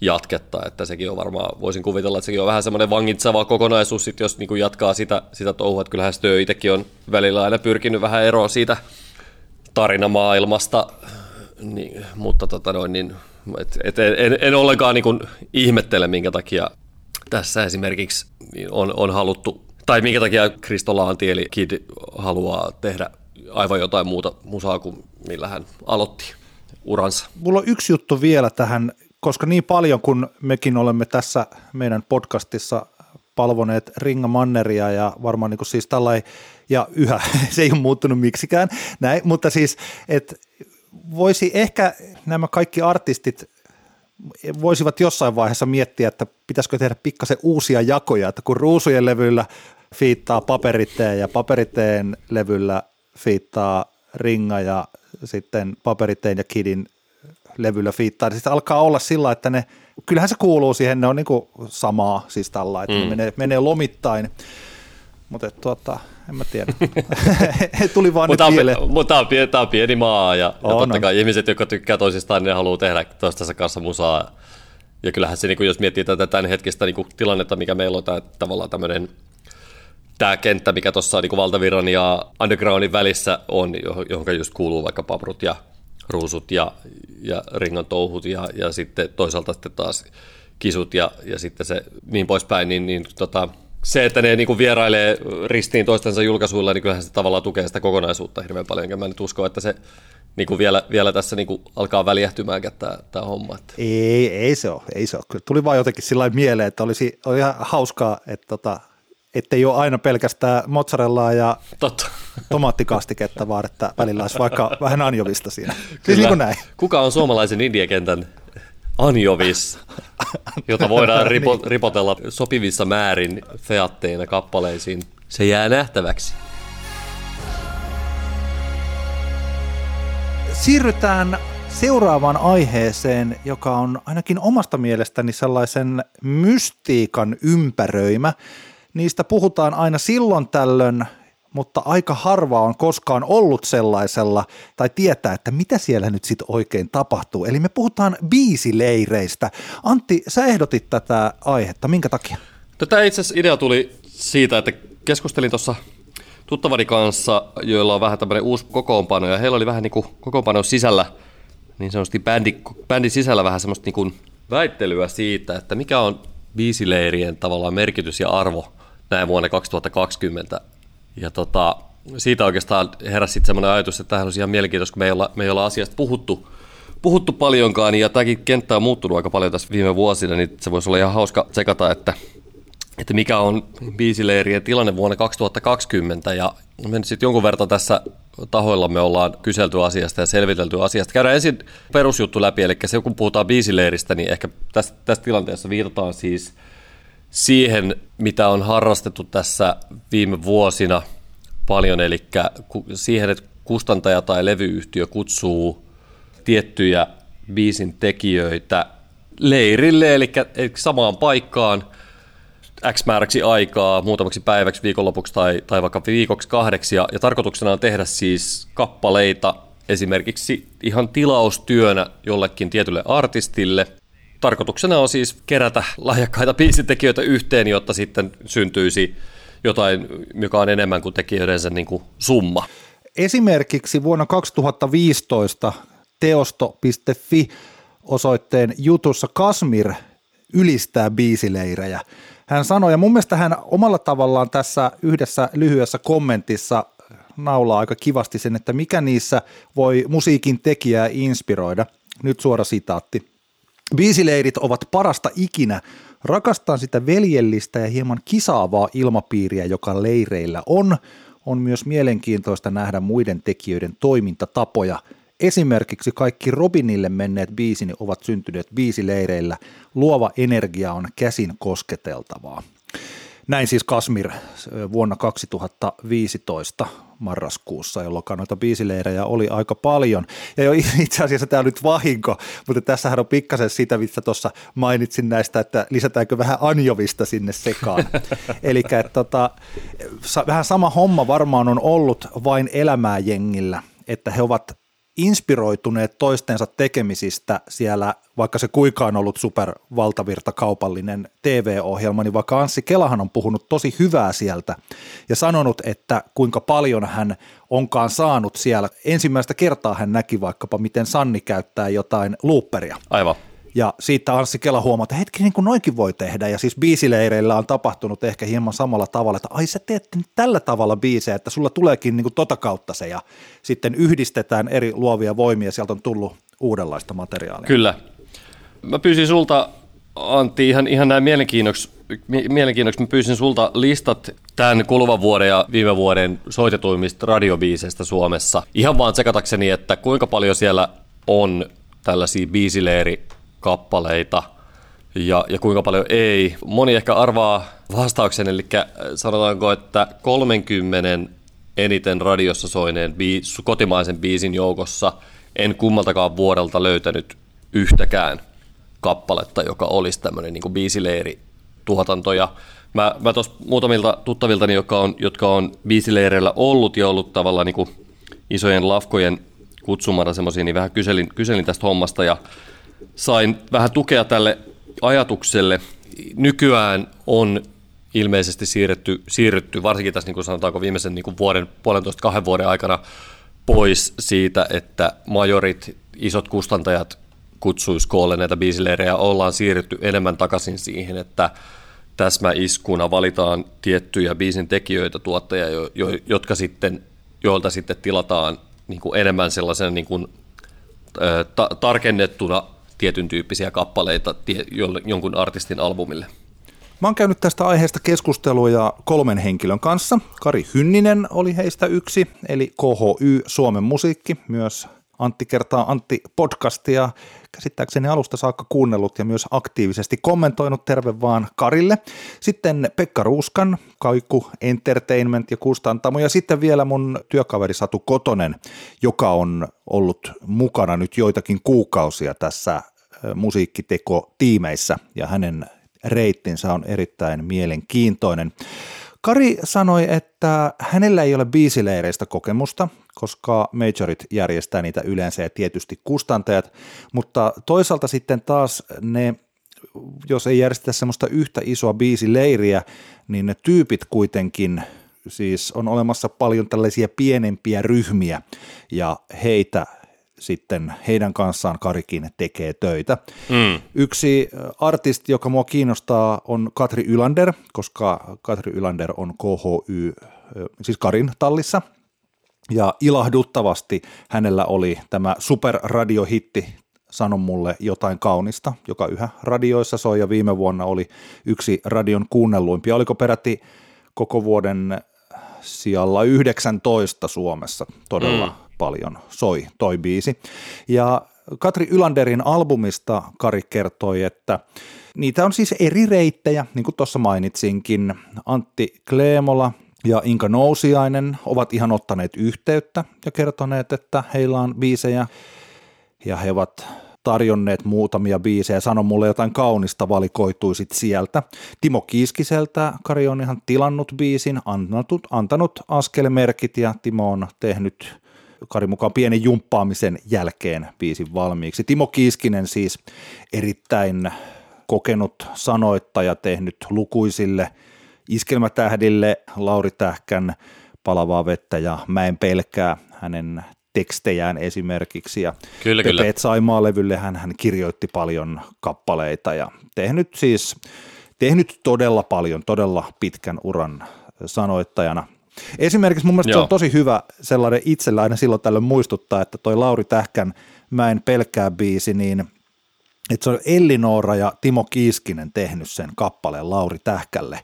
Speaker 3: jatketta, että sekin on varmaan, voisin kuvitella, että sekin on vähän semmoinen vangitseva kokonaisuus, sit jos niin jatkaa sitä, sitä touhua, että kyllähän Stö itsekin on välillä aina pyrkinyt vähän eroa siitä tarinamaailmasta, niin, mutta tota noin, niin, et, et, en, en, ollenkaan niin ihmettele, minkä takia tässä esimerkiksi on, on haluttu, tai minkä takia Kristo Laanti eli Kid haluaa tehdä aivan jotain muuta musaa kuin millä hän aloitti uransa.
Speaker 2: Mulla on yksi juttu vielä tähän, koska niin paljon kun mekin olemme tässä meidän podcastissa palvoneet Ringa Manneria ja varmaan niin kuin siis tällainen, ja yhä se ei ole muuttunut miksikään, näin, mutta siis, että voisi ehkä nämä kaikki artistit voisivat jossain vaiheessa miettiä, että pitäisikö tehdä pikkasen uusia jakoja, että kun ruusujen levyllä fiittaa paperiteen ja paperiteen levyllä fiittaa ringa ja sitten paperiteen ja kidin levyllä fiittaa, niin sitten alkaa olla sillä, että ne, kyllähän se kuuluu siihen, ne on niin kuin samaa siis tällä, että mm. ne menee, menee lomittain, mutta tuota, en mä tiedä. Tuli vaan
Speaker 3: mutta
Speaker 2: nyt mieleen.
Speaker 3: Mutta tämä on, on pieni maa ja, on, ja totta kai on. ihmiset, jotka tykkää toisistaan, niin ne haluaa tehdä toistensa kanssa musaa. Ja kyllähän se, niin kuin jos miettii tätä tämän hetkistä niin kuin tilannetta, mikä meillä on tämä tavallaan tämmöinen tämä kenttä, mikä tuossa niin valtavirran ja undergroundin välissä on, johon just kuuluu vaikka paprut ja ruusut ja, ja ringan touhut ja, ja sitten toisaalta sitten taas kisut ja, ja sitten se niin poispäin, niin, niin tota, se, että ne niin vierailee ristiin toistensa julkaisuilla, niin kyllähän se tavallaan tukee sitä kokonaisuutta hirveän paljon, enkä mä nyt usko, että se niin kuin vielä, vielä tässä niin kuin alkaa väljähtymään tämä, tämä homma.
Speaker 2: Ei, ei se ole, ei se ole. Kyllä tuli vaan jotenkin sillä mieleen, että olisi, oli ihan hauskaa, että tota, ettei ole aina pelkästään mozzarellaa ja
Speaker 3: Totta.
Speaker 2: tomaattikastiketta, vaan että välillä olisi vaikka vähän anjovista siinä. Siis niin kuin näin.
Speaker 3: Kuka on suomalaisen indiekentän anjovis, jota voidaan ripo, niin. ripotella sopivissa määrin featteina kappaleisiin? Se jää nähtäväksi.
Speaker 2: Siirrytään seuraavaan aiheeseen, joka on ainakin omasta mielestäni sellaisen mystiikan ympäröimä. Niistä puhutaan aina silloin tällöin, mutta aika harva on koskaan ollut sellaisella tai tietää, että mitä siellä nyt sitten oikein tapahtuu. Eli me puhutaan biisileireistä. Antti, sä ehdotit tätä aihetta. Minkä takia?
Speaker 3: Tätä itse asiassa idea tuli siitä, että keskustelin tuossa tuttavani kanssa, joilla on vähän tämmöinen uusi kokoonpano, ja heillä oli vähän niin kuin kokoonpanon sisällä, niin sanotusti bändi, bändin sisällä vähän semmoista niin kuin väittelyä siitä, että mikä on biisileirien tavallaan merkitys ja arvo näin vuonna 2020. Ja tota, siitä oikeastaan heräsi semmoinen ajatus, että tähän olisi ihan mielenkiintoista, kun me ei olla, me ei olla asiasta puhuttu, puhuttu paljonkaan, ja tämäkin kenttä on muuttunut aika paljon tässä viime vuosina, niin se voisi olla ihan hauska tsekata, että, että mikä on biisileirien tilanne vuonna 2020 ja me nyt sitten jonkun verran tässä tahoilla me ollaan kyselty asiasta ja selvitelty asiasta. Käydään ensin perusjuttu läpi, eli se kun puhutaan biisileiristä, niin ehkä tässä, tässä tilanteessa viitataan siis siihen, mitä on harrastettu tässä viime vuosina paljon, eli siihen, että kustantaja tai levyyhtiö kutsuu tiettyjä biisin tekijöitä leirille, eli, samaan paikkaan X määräksi aikaa, muutamaksi päiväksi, viikonlopuksi tai, tai vaikka viikoksi kahdeksi, ja, ja tarkoituksena on tehdä siis kappaleita esimerkiksi ihan tilaustyönä jollekin tietylle artistille. Tarkoituksena on siis kerätä lahjakkaita biisitekijöitä yhteen, jotta sitten syntyisi jotain, mikä on enemmän kuin tekijöidensä niin kuin summa.
Speaker 2: Esimerkiksi vuonna 2015 teosto.fi osoitteen jutussa Kasmir ylistää biisileirejä. Hän sanoi, ja mun mielestä hän omalla tavallaan tässä yhdessä lyhyessä kommentissa naulaa aika kivasti sen, että mikä niissä voi musiikin tekijää inspiroida. Nyt suora sitaatti. Biisileirit ovat parasta ikinä. Rakastan sitä veljellistä ja hieman kisaavaa ilmapiiriä, joka leireillä on. On myös mielenkiintoista nähdä muiden tekijöiden toimintatapoja – Esimerkiksi kaikki Robinille menneet biisini ovat syntyneet biisileireillä. Luova energia on käsin kosketeltavaa. Näin siis Kasmir vuonna 2015 marraskuussa, jolloin noita biisileirejä oli aika paljon. Ja jo itse asiassa tämä on nyt vahinko, mutta tässähän on pikkasen sitä, mitä tuossa mainitsin näistä, että lisätäänkö vähän anjovista sinne sekaan. Eli tota, vähän sama homma varmaan on ollut vain elämää jengillä, että he ovat inspiroituneet toistensa tekemisistä siellä, vaikka se kuinka on ollut supervaltavirta kaupallinen TV-ohjelma, niin vaikka Anssi Kelahan on puhunut tosi hyvää sieltä ja sanonut, että kuinka paljon hän onkaan saanut siellä. Ensimmäistä kertaa hän näki vaikkapa, miten Sanni käyttää jotain looperia.
Speaker 3: Aivan.
Speaker 2: Ja siitä Anssi Kela huomaa, että hetki, niin kuin noinkin voi tehdä. Ja siis biisileireillä on tapahtunut ehkä hieman samalla tavalla, että ai sä teet tällä tavalla biisejä, että sulla tuleekin niin kuin tota kautta se. Ja sitten yhdistetään eri luovia voimia, sieltä on tullut uudenlaista materiaalia.
Speaker 3: Kyllä. Mä pyysin sulta, Antti, ihan, ihan näin mielenkiinnoksi, mielenkiinnoksi mä pyysin sulta listat tämän kuluvan vuoden ja viime vuoden soitetuimmista radiobiiseistä Suomessa. Ihan vaan tsekatakseni, että kuinka paljon siellä on tällaisia biisileiri kappaleita ja, ja kuinka paljon ei. Moni ehkä arvaa vastauksen, eli sanotaanko, että 30 eniten radiossa soineen biis, kotimaisen biisin joukossa en kummaltakaan vuodelta löytänyt yhtäkään kappaletta, joka olisi tämmöinen niin biisileiri tuotanto. Ja mä, mä tuossa muutamilta tuttaviltani, jotka on, jotka on biisileireillä ollut ja ollut tavallaan niin isojen lafkojen kutsumana semmoisia, niin vähän kyselin, kyselin tästä hommasta ja sain vähän tukea tälle ajatukselle. Nykyään on ilmeisesti siirretty, siirretty varsinkin tässä niin kuin sanotaanko viimeisen niin kuin vuoden, puolentoista kahden vuoden aikana pois siitä, että majorit, isot kustantajat kutsuisi koolle näitä biisileirejä, ollaan siirretty enemmän takaisin siihen, että täsmäiskuna valitaan tiettyjä biisin tekijöitä, tuottajia, jo, jo, jotka sitten, joilta sitten tilataan niin kuin enemmän sellaisen niin kuin, ta- tarkennettuna tietyn tyyppisiä kappaleita jonkun artistin albumille.
Speaker 2: Mä oon käynyt tästä aiheesta keskusteluja kolmen henkilön kanssa. Kari Hynninen oli heistä yksi, eli KHY Suomen musiikki, myös Antti kertaa Antti podcastia käsittääkseni alusta saakka kuunnellut ja myös aktiivisesti kommentoinut terve vaan Karille. Sitten Pekka Ruuskan, Kaiku Entertainment ja Kustantamo ja sitten vielä mun työkaveri Satu Kotonen, joka on ollut mukana nyt joitakin kuukausia tässä musiikkiteko-tiimeissä ja hänen reittinsä on erittäin mielenkiintoinen. Kari sanoi, että hänellä ei ole biisileireistä kokemusta, koska majorit järjestää niitä yleensä ja tietysti kustantajat, mutta toisaalta sitten taas ne, jos ei järjestetä semmoista yhtä isoa biisileiriä, niin ne tyypit kuitenkin siis on olemassa paljon tällaisia pienempiä ryhmiä ja heitä sitten heidän kanssaan Karikin tekee töitä. Mm. Yksi artisti, joka mua kiinnostaa, on Katri Ylander, koska Katri Ylander on KHY, siis Karin tallissa. Ja ilahduttavasti hänellä oli tämä superradiohitti Sano mulle jotain kaunista, joka yhä radioissa soi ja viime vuonna oli yksi radion kuunnelluimpia. Oliko peräti koko vuoden sijalla 19 Suomessa todella mm. Paljon soi toi biisi. Ja Katri Ylanderin albumista Kari kertoi, että niitä on siis eri reittejä, niin kuin tuossa mainitsinkin. Antti Kleemola ja Inka Nousiainen ovat ihan ottaneet yhteyttä ja kertoneet, että heillä on biisejä ja he ovat tarjonneet muutamia biisejä, sano mulle jotain kaunista valikoituisit sieltä. Timo Kiiskiseltä Kari on ihan tilannut biisin, antanut, antanut askelmerkit ja Timo on tehnyt Kari mukaan pienen jumppaamisen jälkeen biisin valmiiksi. Timo Kiiskinen siis erittäin kokenut sanoittaja tehnyt lukuisille iskelmätähdille Lauri Tähkän Palavaa vettä ja Mä en pelkää hänen tekstejään esimerkiksi. Ja
Speaker 3: kyllä, Pepe kyllä.
Speaker 2: Saimaa-levylle hän, hän kirjoitti paljon kappaleita ja tehnyt siis tehnyt todella paljon, todella pitkän uran sanoittajana. Esimerkiksi mun mielestä Joo. se on tosi hyvä sellainen itsellä aina silloin tällöin muistuttaa, että toi Lauri Tähkän Mä en pelkää biisi, niin että se on Ellinora ja Timo Kiiskinen tehnyt sen kappaleen Lauri Tähkälle.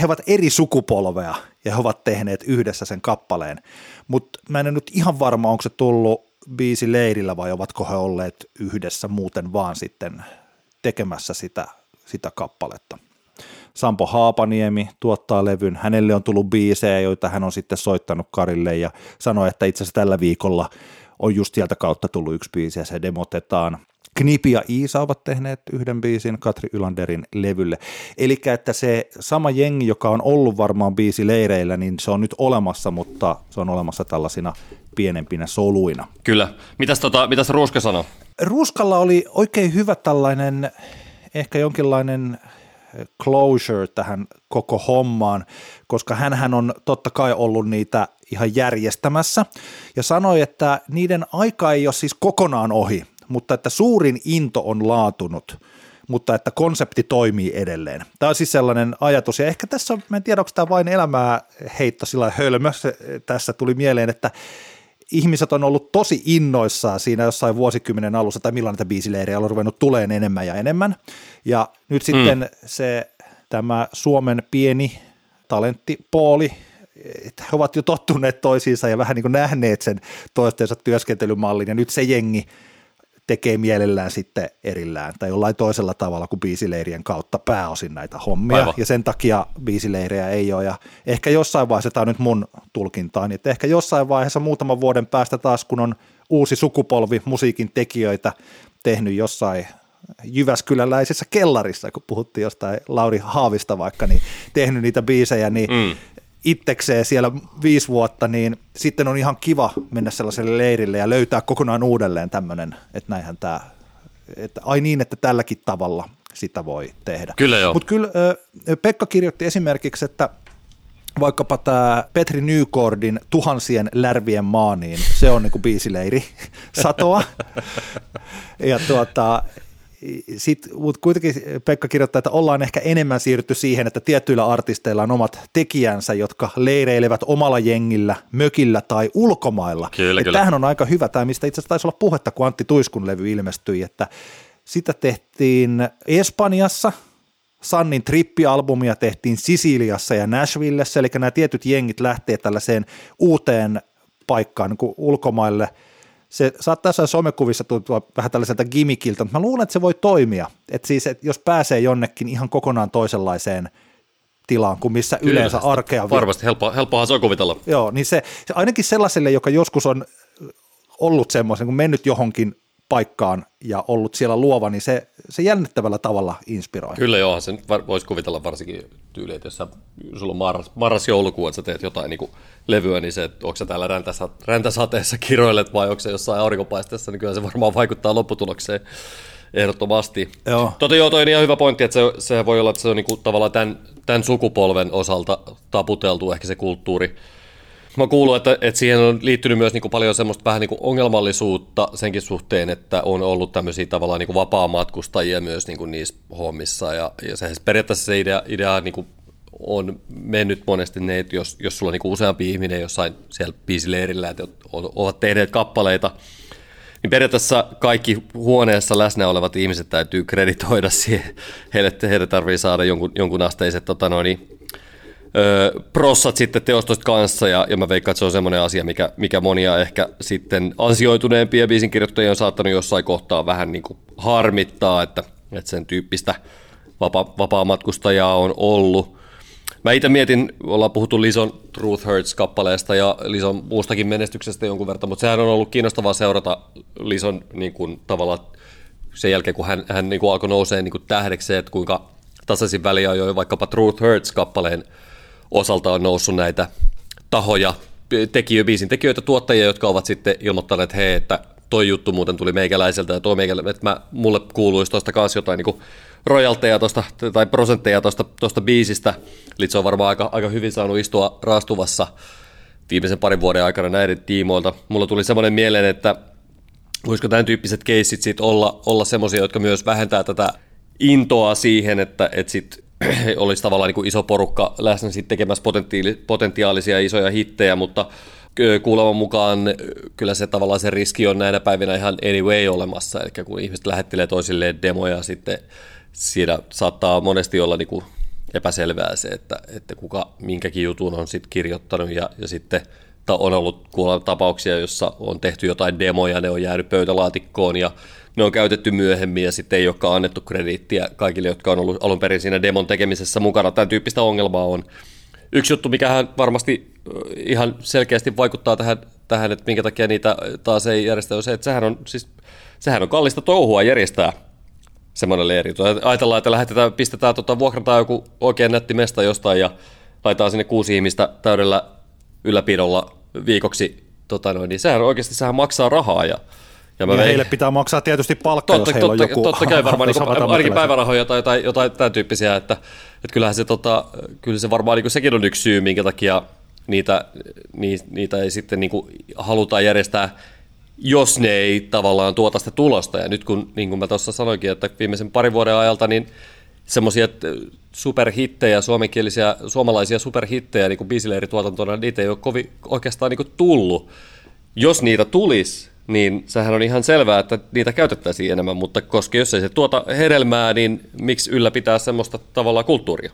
Speaker 2: He ovat eri sukupolvea ja he ovat tehneet yhdessä sen kappaleen, mutta mä en nyt ihan varma, onko se tullut biisi leirillä vai ovatko he olleet yhdessä muuten vaan sitten tekemässä sitä, sitä kappaletta. Sampo Haapaniemi tuottaa levyn, hänelle on tullut biisejä, joita hän on sitten soittanut Karille ja sanoi, että itse asiassa tällä viikolla on just sieltä kautta tullut yksi biisi ja se demotetaan – Knipi ja Iisa ovat tehneet yhden biisin Katri Ylanderin levylle. Eli että se sama jengi, joka on ollut varmaan biisi leireillä, niin se on nyt olemassa, mutta se on olemassa tällaisina pienempinä soluina.
Speaker 3: Kyllä. Mitäs, tota, mitäs Ruuska sanoi?
Speaker 2: Ruuskalla oli oikein hyvä tällainen, ehkä jonkinlainen closure tähän koko hommaan, koska hän on totta kai ollut niitä ihan järjestämässä ja sanoi, että niiden aika ei ole siis kokonaan ohi, mutta että suurin into on laatunut, mutta että konsepti toimii edelleen. Tämä on siis sellainen ajatus, ja ehkä tässä on, mä en tiedä, onko tämä vain elämää heitto sillä hölmö, tässä tuli mieleen, että ihmiset on ollut tosi innoissaan siinä jossain vuosikymmenen alussa, tai milloin näitä biisileirejä on ruvennut tuleen enemmän ja enemmän, ja nyt mm. sitten se tämä Suomen pieni talenttipooli, että he ovat jo tottuneet toisiinsa ja vähän niin kuin nähneet sen toistensa työskentelymallin, ja nyt se jengi tekee mielellään sitten erillään tai jollain toisella tavalla kuin biisileirien kautta pääosin näitä hommia, Aivan. ja sen takia biisileirejä ei ole, ja ehkä jossain vaiheessa, tämä on nyt mun tulkintaani, että ehkä jossain vaiheessa muutaman vuoden päästä taas, kun on uusi sukupolvi musiikin tekijöitä tehnyt jossain Jyväskyläläisessä kellarissa, kun puhuttiin jostain Lauri Haavista vaikka, niin tehnyt niitä biisejä, niin mm itsekseen siellä viisi vuotta, niin sitten on ihan kiva mennä sellaiselle leirille ja löytää kokonaan uudelleen tämmöinen, että näinhän tämä, että ai niin, että tälläkin tavalla sitä voi tehdä.
Speaker 3: Kyllä joo.
Speaker 2: Mutta kyllä Pekka kirjoitti esimerkiksi, että vaikkapa tämä Petri Nykordin Tuhansien lärvien maa, niin se on niinku biisileiri satoa. ja tuota, sitten, mutta kuitenkin Pekka kirjoittaa, että ollaan ehkä enemmän siirrytty siihen, että tietyillä artisteilla on omat tekijänsä, jotka leireilevät omalla jengillä, mökillä tai ulkomailla.
Speaker 3: Kyllä, kyllä.
Speaker 2: Tämähän on aika hyvä, tämä mistä itse asiassa taisi olla puhetta, kun Antti Tuiskun levy ilmestyi, että sitä tehtiin Espanjassa, Sannin trippialbumia tehtiin Sisiliassa ja Nashvillessä, eli nämä tietyt jengit lähtee tällaiseen uuteen paikkaan niin kuin ulkomaille – se saattaa jossain somekuvissa tuntua vähän tällaiselta gimikiltä, mutta mä luulen, että se voi toimia. Että siis, että jos pääsee jonnekin ihan kokonaan toisenlaiseen tilaan kuin missä Kyllä, yleensä arkea.
Speaker 3: Varmasti, helppo, helppohan se on kuvitella.
Speaker 2: Joo, niin se, se ainakin sellaiselle, joka joskus on ollut semmoisen, kun mennyt johonkin paikkaan ja ollut siellä luova, niin se, se jännittävällä tavalla inspiroi.
Speaker 3: Kyllä joo, sen voisi kuvitella varsinkin tyyli, että jos sä, sulla on marras, marras joulukuun, että sä teet jotain niin kuin levyä, niin se, että onko sä täällä räntäsa, räntäsateessa kiroilet vai onko se jossain aurinkopaisteessa, niin kyllä se varmaan vaikuttaa lopputulokseen ehdottomasti.
Speaker 2: Joo.
Speaker 3: Totta joo, toi on ihan hyvä pointti, että se, se voi olla, että se on niin kuin tavallaan tämän, tämän sukupolven osalta taputeltu ehkä se kulttuuri, Mä kuulun, että, että siihen on liittynyt myös niin kuin paljon semmoista vähän niin kuin ongelmallisuutta senkin suhteen, että on ollut tämmöisiä tavallaan niin kuin vapaa-matkustajia myös niin kuin niissä hommissa. Ja, ja se, periaatteessa se idea, idea niin kuin on mennyt monesti ne, että jos, jos sulla on niin kuin useampi ihminen jossain siellä biisileirillä, että ovat tehneet kappaleita, niin periaatteessa kaikki huoneessa läsnä olevat ihmiset täytyy kreditoida siihen. Heille, heille tarvii saada jonkun, jonkun asteiset tota noin, prossat sitten teostosta kanssa, ja, ja mä veikkaan, että se on semmoinen asia, mikä, mikä monia ehkä sitten ansioituneempia biisinkirjoittajia on saattanut jossain kohtaa vähän niin kuin harmittaa, että, että sen tyyppistä vapa, vapaa-matkustajaa on ollut. Mä itse mietin, ollaan puhuttu Lison Truth Hurts-kappaleesta ja Lison muustakin menestyksestä jonkun verran, mutta sehän on ollut kiinnostavaa seurata Lison niin kuin, tavallaan sen jälkeen, kun hän, hän niin kuin alkoi nousee niin kuin tähdeksi, että kuinka tasaisin väliajoin vaikkapa Truth Hurts-kappaleen osalta on noussut näitä tahoja, tekijöitä, biisin tekijöitä, tuottajia, jotka ovat sitten ilmoittaneet, että hei, että toi juttu muuten tuli meikäläiseltä ja tuo meikäläiseltä, että mä, mulle kuuluisi tuosta kanssa jotain niin rojalteja tosta, tai prosentteja tuosta tosta biisistä. Litso on varmaan aika, aika hyvin saanut istua raastuvassa viimeisen parin vuoden aikana näiden tiimoilta. Mulla tuli semmoinen mieleen, että voisiko tämän tyyppiset keissit sit olla, olla semmoisia, jotka myös vähentää tätä intoa siihen, että, että sit olisi tavallaan niin kuin iso porukka läsnä sit tekemässä potentiaalisia isoja hittejä, mutta kuuleman mukaan kyllä se tavallaan se riski on näinä päivinä ihan anyway olemassa, eli kun ihmiset lähettelee toisilleen demoja sitten siinä saattaa monesti olla niin kuin epäselvää se, että, että kuka minkäkin jutun on sitten kirjoittanut ja, ja sitten on ollut kuulla tapauksia, jossa on tehty jotain demoja, ne on jäänyt pöytälaatikkoon ja ne on käytetty myöhemmin ja sitten ei olekaan annettu krediittiä kaikille, jotka on ollut alun perin siinä demon tekemisessä mukana. Tämän tyyppistä ongelmaa on. Yksi juttu, mikä varmasti ihan selkeästi vaikuttaa tähän, tähän, että minkä takia niitä taas ei järjestä, on se, että sehän on, siis, sehän on kallista touhua järjestää semmoinen leiri. Ajatellaan, että lähetetään, pistetään, tota, vuokrataan joku oikein nätti mesta jostain ja laitetaan sinne kuusi ihmistä täydellä ylläpidolla viikoksi, tota noin, niin sehän oikeasti sehän maksaa rahaa ja
Speaker 2: ja, ja heille pitää maksaa tietysti palkka, totta, jos heillä
Speaker 3: totta,
Speaker 2: on joku
Speaker 3: Totta kai varmaan niin, ainakin päivärahoja tai jotain, jotain tämän tyyppisiä, että, että kyllähän se, tota, kyllä se varmaan niin sekin on yksi syy, minkä takia niitä, niitä ei sitten niin kuin haluta järjestää jos ne ei tavallaan tuota sitä tulosta. Ja nyt kun, niin kuin mä tuossa sanoinkin, että viimeisen parin vuoden ajalta, niin semmoisia superhittejä, suomenkielisiä, suomalaisia superhittejä niin kuin biisileirituotantona, niitä ei ole kovin oikeastaan niin kuin tullut. Jos niitä tulisi, niin sehän on ihan selvää, että niitä käytettäisiin enemmän, mutta koska jos ei se tuota hedelmää, niin miksi ylläpitää semmoista tavallaan kulttuuria?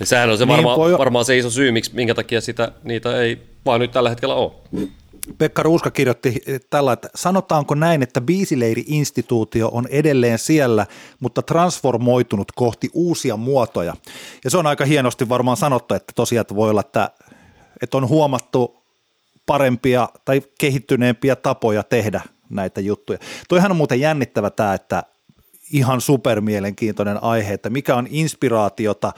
Speaker 3: Ja sehän on se varma, niin voi... varmaan se iso syy, miksi, minkä takia sitä, niitä ei vaan nyt tällä hetkellä ole.
Speaker 2: Pekka Ruuska kirjoitti tällä, että sanotaanko näin, että biisileiri-instituutio on edelleen siellä, mutta transformoitunut kohti uusia muotoja. Ja se on aika hienosti varmaan sanottu, että tosiaan että voi olla, että, että on huomattu parempia tai kehittyneempiä tapoja tehdä näitä juttuja. Toihan on muuten jännittävä tämä, että ihan supermielenkiintoinen aihe, että mikä on inspiraatiota,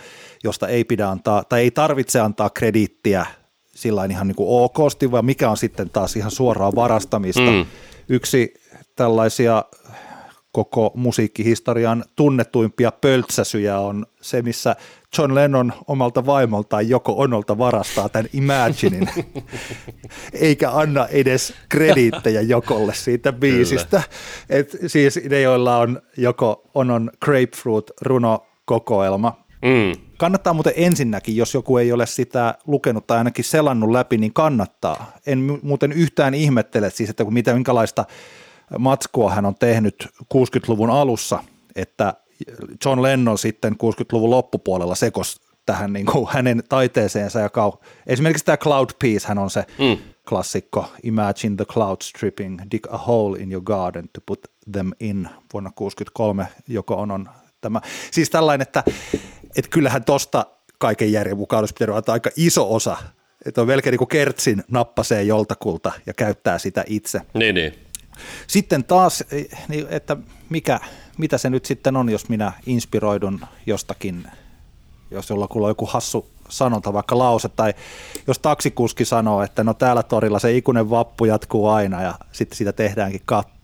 Speaker 2: josta ei pidä antaa tai ei tarvitse antaa krediittiä – sillä ihan niin kuin okosti, vai mikä on sitten taas ihan suoraa varastamista. Mm. Yksi tällaisia koko musiikkihistorian tunnetuimpia pöltsäsyjä on se, missä John Lennon omalta vaimoltaan joko Onolta varastaa tämän Imaginein, eikä anna edes krediittejä Jokolle siitä biisistä. Et siis ne, joilla on joko Onon Grapefruit runokokoelma, mm Kannattaa muuten ensinnäkin, jos joku ei ole sitä lukenut tai ainakin selannut läpi, niin kannattaa. En muuten yhtään ihmettele siis, että mitä, minkälaista matskua hän on tehnyt 60-luvun alussa, että John Lennon sitten 60-luvun loppupuolella sekos tähän niin kuin hänen taiteeseensa, joka on, esimerkiksi tämä Cloud Piece, hän on se mm. klassikko, Imagine the clouds tripping, dig a hole in your garden to put them in, vuonna 63 joko on, on tämä. Siis tällainen, että että kyllähän tosta kaiken järjen mukaan olisi pitänyt antaa aika iso osa, että on melkein niin kuin kertsin nappasee joltakulta ja käyttää sitä itse.
Speaker 3: Niin, niin.
Speaker 2: Sitten taas, niin, että mikä, mitä se nyt sitten on, jos minä inspiroidun jostakin, jos jollakulla on joku hassu sanonta, vaikka lause, tai jos taksikuski sanoo, että no täällä torilla se ikuinen vappu jatkuu aina, ja sitten siitä tehdäänkin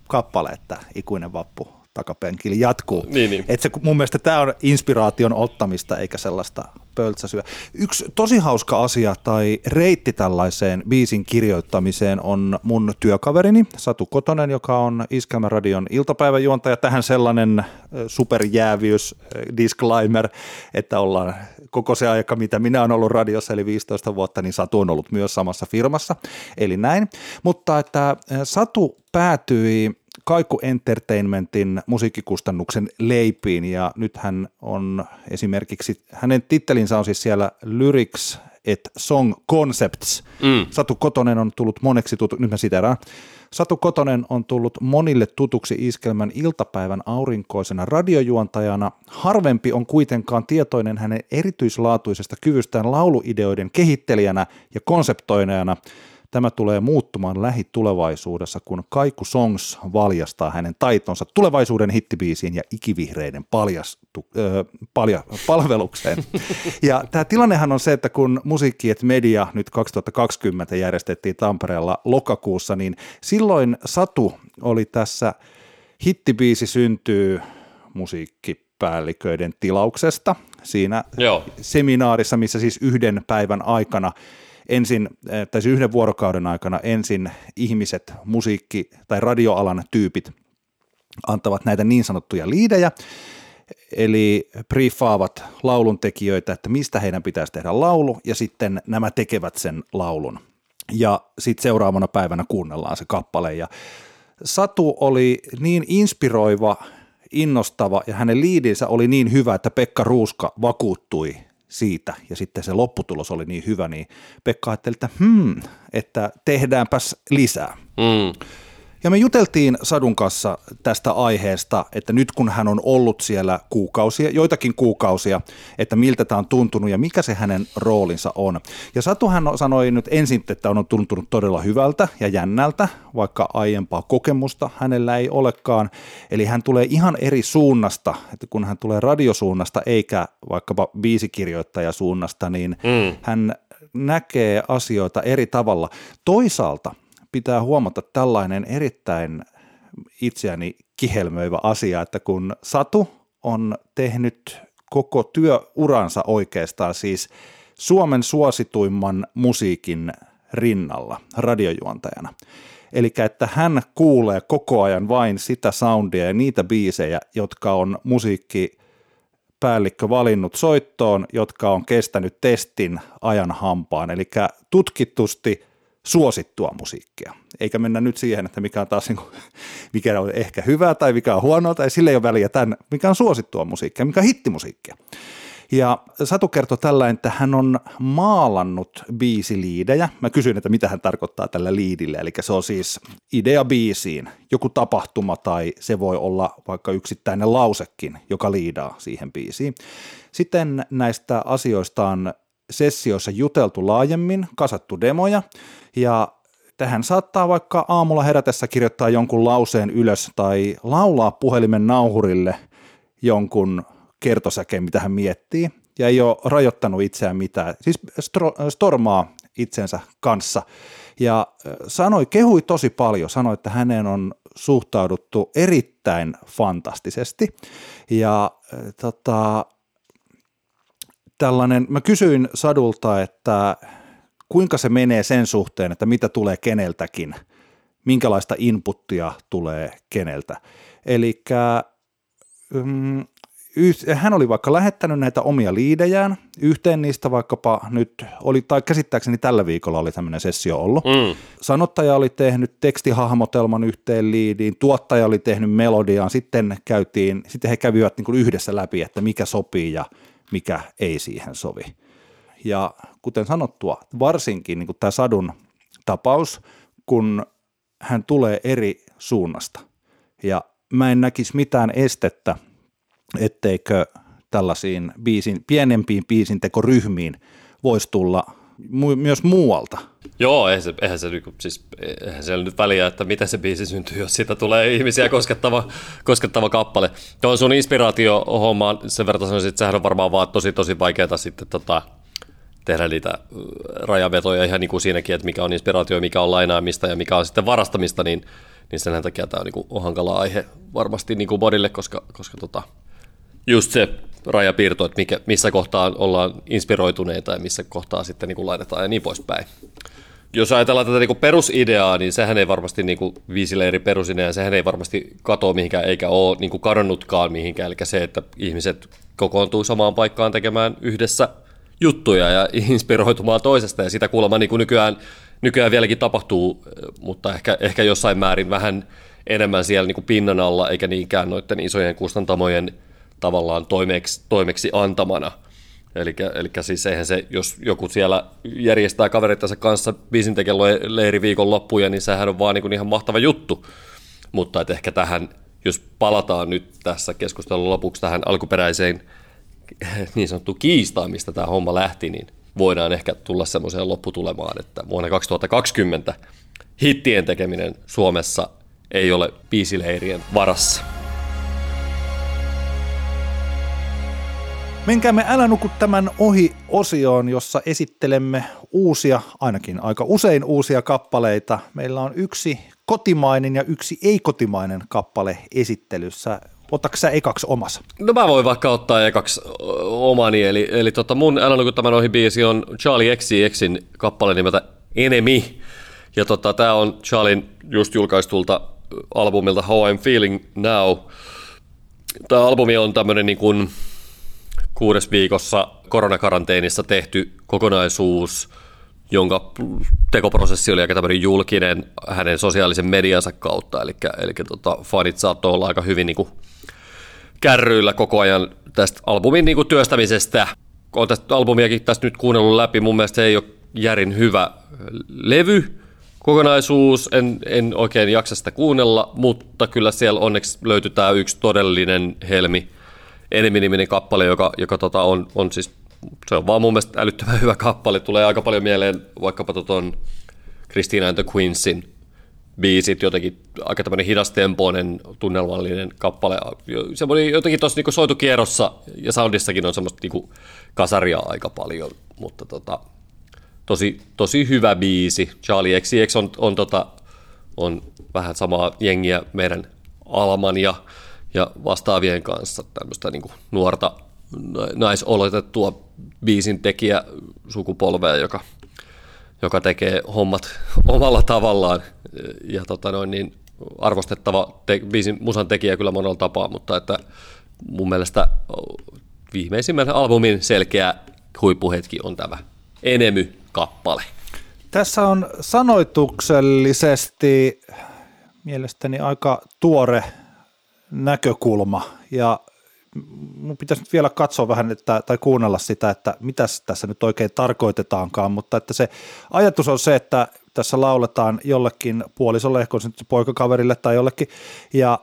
Speaker 2: kappale, että ikuinen vappu takapenkillä jatkuu.
Speaker 3: Niin, niin.
Speaker 2: Et se, mun mielestä tämä on inspiraation ottamista eikä sellaista pöltsäsyä. Yksi tosi hauska asia tai reitti tällaiseen biisin kirjoittamiseen on mun työkaverini Satu Kotonen, joka on Iskelmäradion iltapäiväjuontaja. Tähän sellainen superjäävyys, disclaimer, että ollaan koko se aika, mitä minä olen ollut radiossa, eli 15 vuotta, niin Satu on ollut myös samassa firmassa, eli näin. Mutta että Satu päätyi Kaiku Entertainmentin musiikkikustannuksen leipiin ja nyt hän on esimerkiksi, hänen tittelinsä on siis siellä Lyrics et Song Concepts. Mm. Satu Kotonen on tullut moneksi tutu, nyt mä siteraan. Satu Kotonen on tullut monille tutuksi iskelmän iltapäivän aurinkoisena radiojuontajana. Harvempi on kuitenkaan tietoinen hänen erityislaatuisesta kyvystään lauluideoiden kehittelijänä ja konseptoinajana – Tämä tulee muuttumaan lähitulevaisuudessa, kun Kaiku Songs valjastaa hänen taitonsa tulevaisuuden hittibiisiin ja ikivihreiden paljastu, ö, palja, palvelukseen. Ja tämä tilannehan on se, että kun Musiikki et Media nyt 2020 järjestettiin Tampereella lokakuussa, niin silloin Satu oli tässä hittibiisi syntyy musiikkipäälliköiden tilauksesta siinä Joo. seminaarissa, missä siis yhden päivän aikana – ensin, eh, tai siis yhden vuorokauden aikana ensin ihmiset, musiikki- tai radioalan tyypit antavat näitä niin sanottuja liidejä, eli briefaavat lauluntekijöitä, että mistä heidän pitäisi tehdä laulu, ja sitten nämä tekevät sen laulun. Ja sitten seuraavana päivänä kuunnellaan se kappale, ja Satu oli niin inspiroiva, innostava, ja hänen liidinsä oli niin hyvä, että Pekka Ruuska vakuuttui siitä ja sitten se lopputulos oli niin hyvä, niin Pekka ajatteli, että hmm, että tehdäänpäs lisää. Mm. Ja me juteltiin Sadun kanssa tästä aiheesta, että nyt kun hän on ollut siellä kuukausia, joitakin kuukausia, että miltä tämä on tuntunut ja mikä se hänen roolinsa on. Ja Satu hän sanoi nyt ensin, että on tuntunut todella hyvältä ja jännältä, vaikka aiempaa kokemusta hänellä ei olekaan. Eli hän tulee ihan eri suunnasta, että kun hän tulee radiosuunnasta eikä vaikkapa biisikirjoittajasuunnasta, niin mm. hän näkee asioita eri tavalla. Toisaalta – pitää huomata tällainen erittäin itseäni kihelmöivä asia, että kun Satu on tehnyt koko työuransa oikeastaan siis Suomen suosituimman musiikin rinnalla radiojuontajana. Eli että hän kuulee koko ajan vain sitä soundia ja niitä biisejä, jotka on musiikki päällikkö valinnut soittoon, jotka on kestänyt testin ajan hampaan. Eli tutkitusti suosittua musiikkia. Eikä mennä nyt siihen, että mikä on taas niin kuin, mikä on ehkä hyvää tai mikä on huonoa, tai sille ei ole väliä, tämän, mikä on suosittua musiikkia, mikä on hittimusiikkia. Ja Satu kertoi tällä, että hän on maalannut biisiliidejä. Mä kysyin, että mitä hän tarkoittaa tällä liidillä. Eli se on siis idea biisiin, joku tapahtuma tai se voi olla vaikka yksittäinen lausekin, joka liidaa siihen biisiin. Sitten näistä asioista on sessioissa juteltu laajemmin, kasattu demoja ja tähän saattaa vaikka aamulla herätessä kirjoittaa jonkun lauseen ylös tai laulaa puhelimen nauhurille jonkun kertosäkeen, mitä hän miettii ja ei ole rajoittanut itseään mitään, siis stormaa itsensä kanssa. Ja sanoi, kehui tosi paljon, sanoi, että häneen on suhtauduttu erittäin fantastisesti. Ja tota, tällainen, mä kysyin Sadulta, että kuinka se menee sen suhteen, että mitä tulee keneltäkin, minkälaista inputtia tulee keneltä. Eli mm, hän oli vaikka lähettänyt näitä omia liidejään, yhteen niistä vaikkapa nyt oli, tai käsittääkseni tällä viikolla oli tämmöinen sessio ollut. Mm. Sanottaja oli tehnyt tekstihahmotelman yhteen liidiin, tuottaja oli tehnyt melodiaan, sitten käytiin, sitten he kävivät niin kuin yhdessä läpi, että mikä sopii ja mikä ei siihen sovi. Ja kuten sanottua, varsinkin niin kuin tämä Sadun tapaus, kun hän tulee eri suunnasta. Ja mä en näkisi mitään estettä, etteikö tällaisiin biisin, pienempiin biisintekoryhmiin voisi tulla mu- myös muualta.
Speaker 3: Joo, eihän se, eihän se, niinku, siis, eihän siellä nyt väliä, että miten se biisi syntyy, jos siitä tulee ihmisiä koskettava, koskettava kappale. Tuo sun inspiraatio-homma, sen verran sanoisin, että sehän on varmaan vaan tosi tosi vaikeaa sitten tota, tehdä niitä rajavetoja ihan niin kuin siinäkin, että mikä on inspiraatio, mikä on lainaamista ja mikä on sitten varastamista, niin, niin sen takia tämä on, niin kuin, hankala aihe varmasti niin kuin bodille, koska, koska tota, just se rajapiirto, että mikä, missä kohtaa ollaan inspiroituneita ja missä kohtaa sitten niin kuin laitetaan ja niin poispäin. Jos ajatellaan tätä niin kuin perusideaa, niin sehän ei varmasti niin kuin viisileiri perusidea, sehän ei varmasti katoa mihinkään eikä ole niin kuin kadonnutkaan mihinkään, eli se, että ihmiset kokoontuu samaan paikkaan tekemään yhdessä juttuja ja inspiroitumaan toisesta, ja sitä kuulemma niin kuin nykyään, nykyään vieläkin tapahtuu, mutta ehkä, ehkä jossain määrin vähän enemmän siellä niin kuin pinnan alla, eikä niinkään noiden isojen kustantamojen tavallaan toimeksi, toimeksi antamana. Eli, eli siis eihän se, jos joku siellä järjestää kaverittansa kanssa biisintekijän viikon loppuja, niin sehän on vaan niin kuin ihan mahtava juttu. Mutta että ehkä tähän, jos palataan nyt tässä keskustelun lopuksi tähän alkuperäiseen niin sanottu kiistaan, mistä tämä homma lähti, niin voidaan ehkä tulla semmoiseen lopputulemaan, että vuonna 2020 hittien tekeminen Suomessa ei ole biisileirien varassa.
Speaker 2: Menkäämme Älä nuku tämän ohi osioon, jossa esittelemme uusia, ainakin aika usein uusia kappaleita. Meillä on yksi kotimainen ja yksi ei-kotimainen kappale esittelyssä. Otatko sä ekaksi omas?
Speaker 3: No mä voin vaikka ottaa ekaksi omani, eli, eli tota mun Älä nuku tämän ohi biisi on Charlie XCXin kappale nimeltä Enemy. Ja tota, tää on Charlin just julkaistulta albumilta How I'm Feeling Now. Tämä albumi on tämmönen niin kuin kuudes viikossa koronakaranteenissa tehty kokonaisuus, jonka tekoprosessi oli aika tämmöinen julkinen hänen sosiaalisen mediansa kautta, eli, eli tota, fanit saattoi olla aika hyvin niin kuin, kärryillä koko ajan tästä albumin niin kuin, työstämisestä. Olen tästä albumiakin tästä nyt kuunnellut läpi, mun mielestä se ei ole järin hyvä levy, kokonaisuus, en, en oikein jaksa sitä kuunnella, mutta kyllä siellä onneksi löytyy tämä yksi todellinen helmi, Enemy-niminen kappale, joka, joka tota on, on siis, se on vaan mun mielestä älyttömän hyvä kappale. Tulee aika paljon mieleen vaikkapa tuon Christina and the Queensin biisit, jotenkin aika tämmöinen hidastempoinen, tunnelmallinen kappale. Semmoinen jotenkin tuossa niinku soitukierrossa ja soundissakin on semmoista niinku kasaria aika paljon, mutta tota, tosi, tosi hyvä biisi. Charlie XCX on, on, tota, on vähän samaa jengiä meidän Alman ja ja vastaavien kanssa tämmöistä niin nuorta naisoletettua biisin tekijä sukupolvea, joka, joka tekee hommat omalla tavallaan ja tota noin, niin arvostettava te, biisin, musan tekijä kyllä monella tapaa, mutta että mun mielestä viimeisimmän albumin selkeä huippuhetki on tämä Enemy-kappale.
Speaker 2: Tässä on sanoituksellisesti mielestäni aika tuore näkökulma ja mun pitäisi nyt vielä katsoa vähän että, tai kuunnella sitä, että mitä tässä nyt oikein tarkoitetaankaan, mutta että se ajatus on se, että tässä lauletaan jollekin puolisolle, ehkä se poikakaverille tai jollekin, ja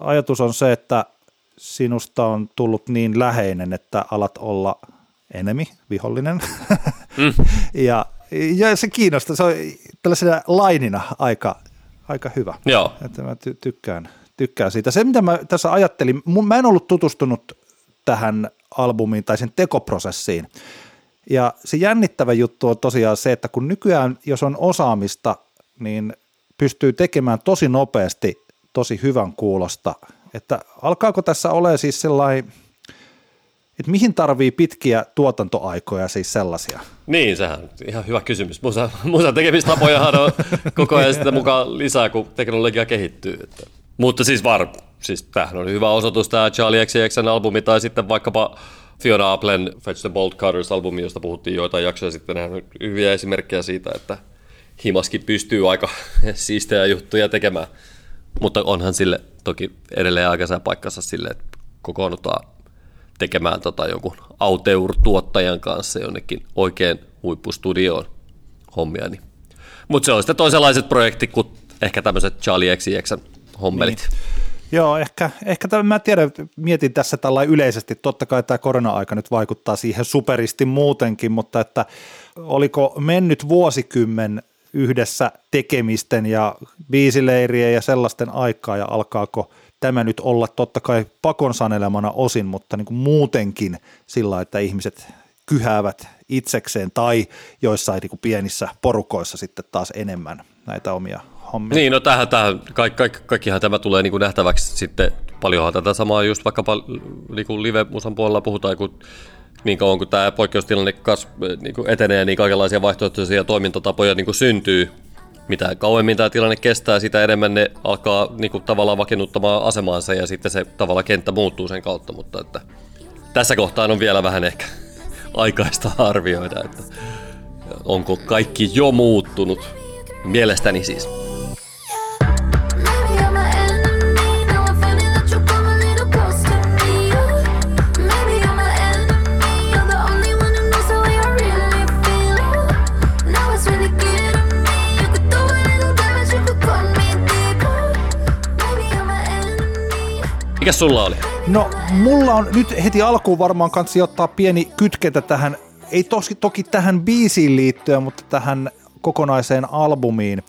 Speaker 2: ajatus on se, että sinusta on tullut niin läheinen, että alat olla enemi, vihollinen, mm. ja, ja se kiinnostaa, se on tällaisena lainina aika, aika hyvä,
Speaker 3: Joo.
Speaker 2: että mä ty- tykkään tykkään siitä. Se, mitä mä tässä ajattelin, mä en ollut tutustunut tähän albumiin tai sen tekoprosessiin. Ja se jännittävä juttu on tosiaan se, että kun nykyään, jos on osaamista, niin pystyy tekemään tosi nopeasti tosi hyvän kuulosta. Että alkaako tässä ole siis sellainen, että mihin tarvii pitkiä tuotantoaikoja siis sellaisia?
Speaker 3: Niin, sehän on ihan hyvä kysymys. Musa, musa tekemistapojahan on koko ajan sitä mukaan lisää, kun teknologia kehittyy. Että mutta siis var, siis tämähän on hyvä osoitus tämä Charlie XCXn albumi tai sitten vaikkapa Fiona Applen Fetch the Bolt Cutters-albumi, josta puhuttiin joitain jaksoja sitten. Nämä on hyviä esimerkkejä siitä, että himaskin pystyy aika siistejä juttuja tekemään. Mutta onhan sille toki edelleen aika paikkansa sille, että kokoonnutaan tekemään tota jonkun Auteur-tuottajan kanssa jonnekin oikein huippustudioon hommia. Niin. Mutta se on sitten toisenlaiset projektit kuin ehkä tämmöiset Charlie XCXn hommelit. Niin.
Speaker 2: Joo, ehkä, ehkä tämän, mä tiedän, mietin tässä tällä yleisesti, totta kai tämä korona-aika nyt vaikuttaa siihen superisti muutenkin, mutta että oliko mennyt vuosikymmen yhdessä tekemisten ja biisileirien ja sellaisten aikaa ja alkaako tämä nyt olla totta kai pakon sanelemana osin, mutta niin kuin muutenkin sillä, että ihmiset kyhäävät itsekseen tai joissain niin kuin pienissä porukoissa sitten taas enemmän näitä omia hommia.
Speaker 3: Niin, no tähän, tähän kaikki, kaikki, kaikkihan tämä tulee niin kuin nähtäväksi sitten. Paljonhan tätä samaa just vaikka niin kuin live-musan puolella puhutaan, kun niin kauan kuin tämä poikkeustilanne kas, niin kuin etenee, niin kaikenlaisia vaihtoehtoisia toimintatapoja niin kuin syntyy. Mitä kauemmin tämä tilanne kestää, sitä enemmän ne alkaa niin kuin, tavallaan vakiinnuttamaan asemaansa ja sitten se tavallaan kenttä muuttuu sen kautta, mutta että tässä kohtaa on vielä vähän ehkä aikaista arvioida, että onko kaikki jo muuttunut. Mielestäni siis. Mikä sulla oli?
Speaker 2: No, mulla on nyt heti alkuun varmaan kanssa ottaa pieni kytkentä tähän, ei tosi, toki tähän biisiin liittyen, mutta tähän kokonaiseen albumiin.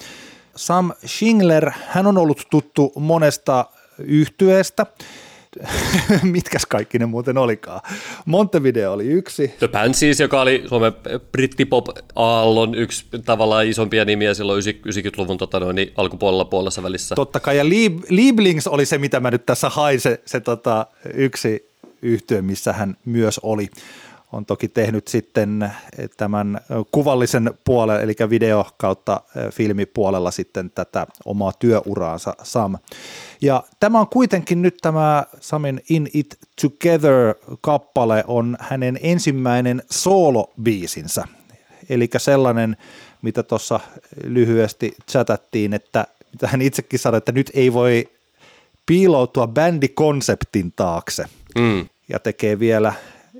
Speaker 2: Sam Schingler, hän on ollut tuttu monesta yhtyeestä. Mitkäs kaikki ne muuten olikaan? Montevideo oli yksi.
Speaker 3: The Pansies, joka oli Suomen brittipop-aallon yksi tavallaan isompia nimiä silloin 90-luvun tota noin, niin alkupuolella puolessa välissä.
Speaker 2: Totta kai, ja Lieb- Lieblings oli se, mitä mä nyt tässä hain, se, se tota, yksi yhtiö, missä hän myös oli. On toki tehnyt sitten tämän kuvallisen puolen, eli video kautta filmipuolella sitten tätä omaa työuraansa Sam. Ja tämä on kuitenkin nyt tämä Samin In It Together-kappale on hänen ensimmäinen soolobiisinsä. Eli sellainen, mitä tuossa lyhyesti chatattiin, että mitä hän itsekin sanoi, että nyt ei voi piiloutua bändikonseptin taakse.
Speaker 3: Mm.
Speaker 2: Ja tekee vielä,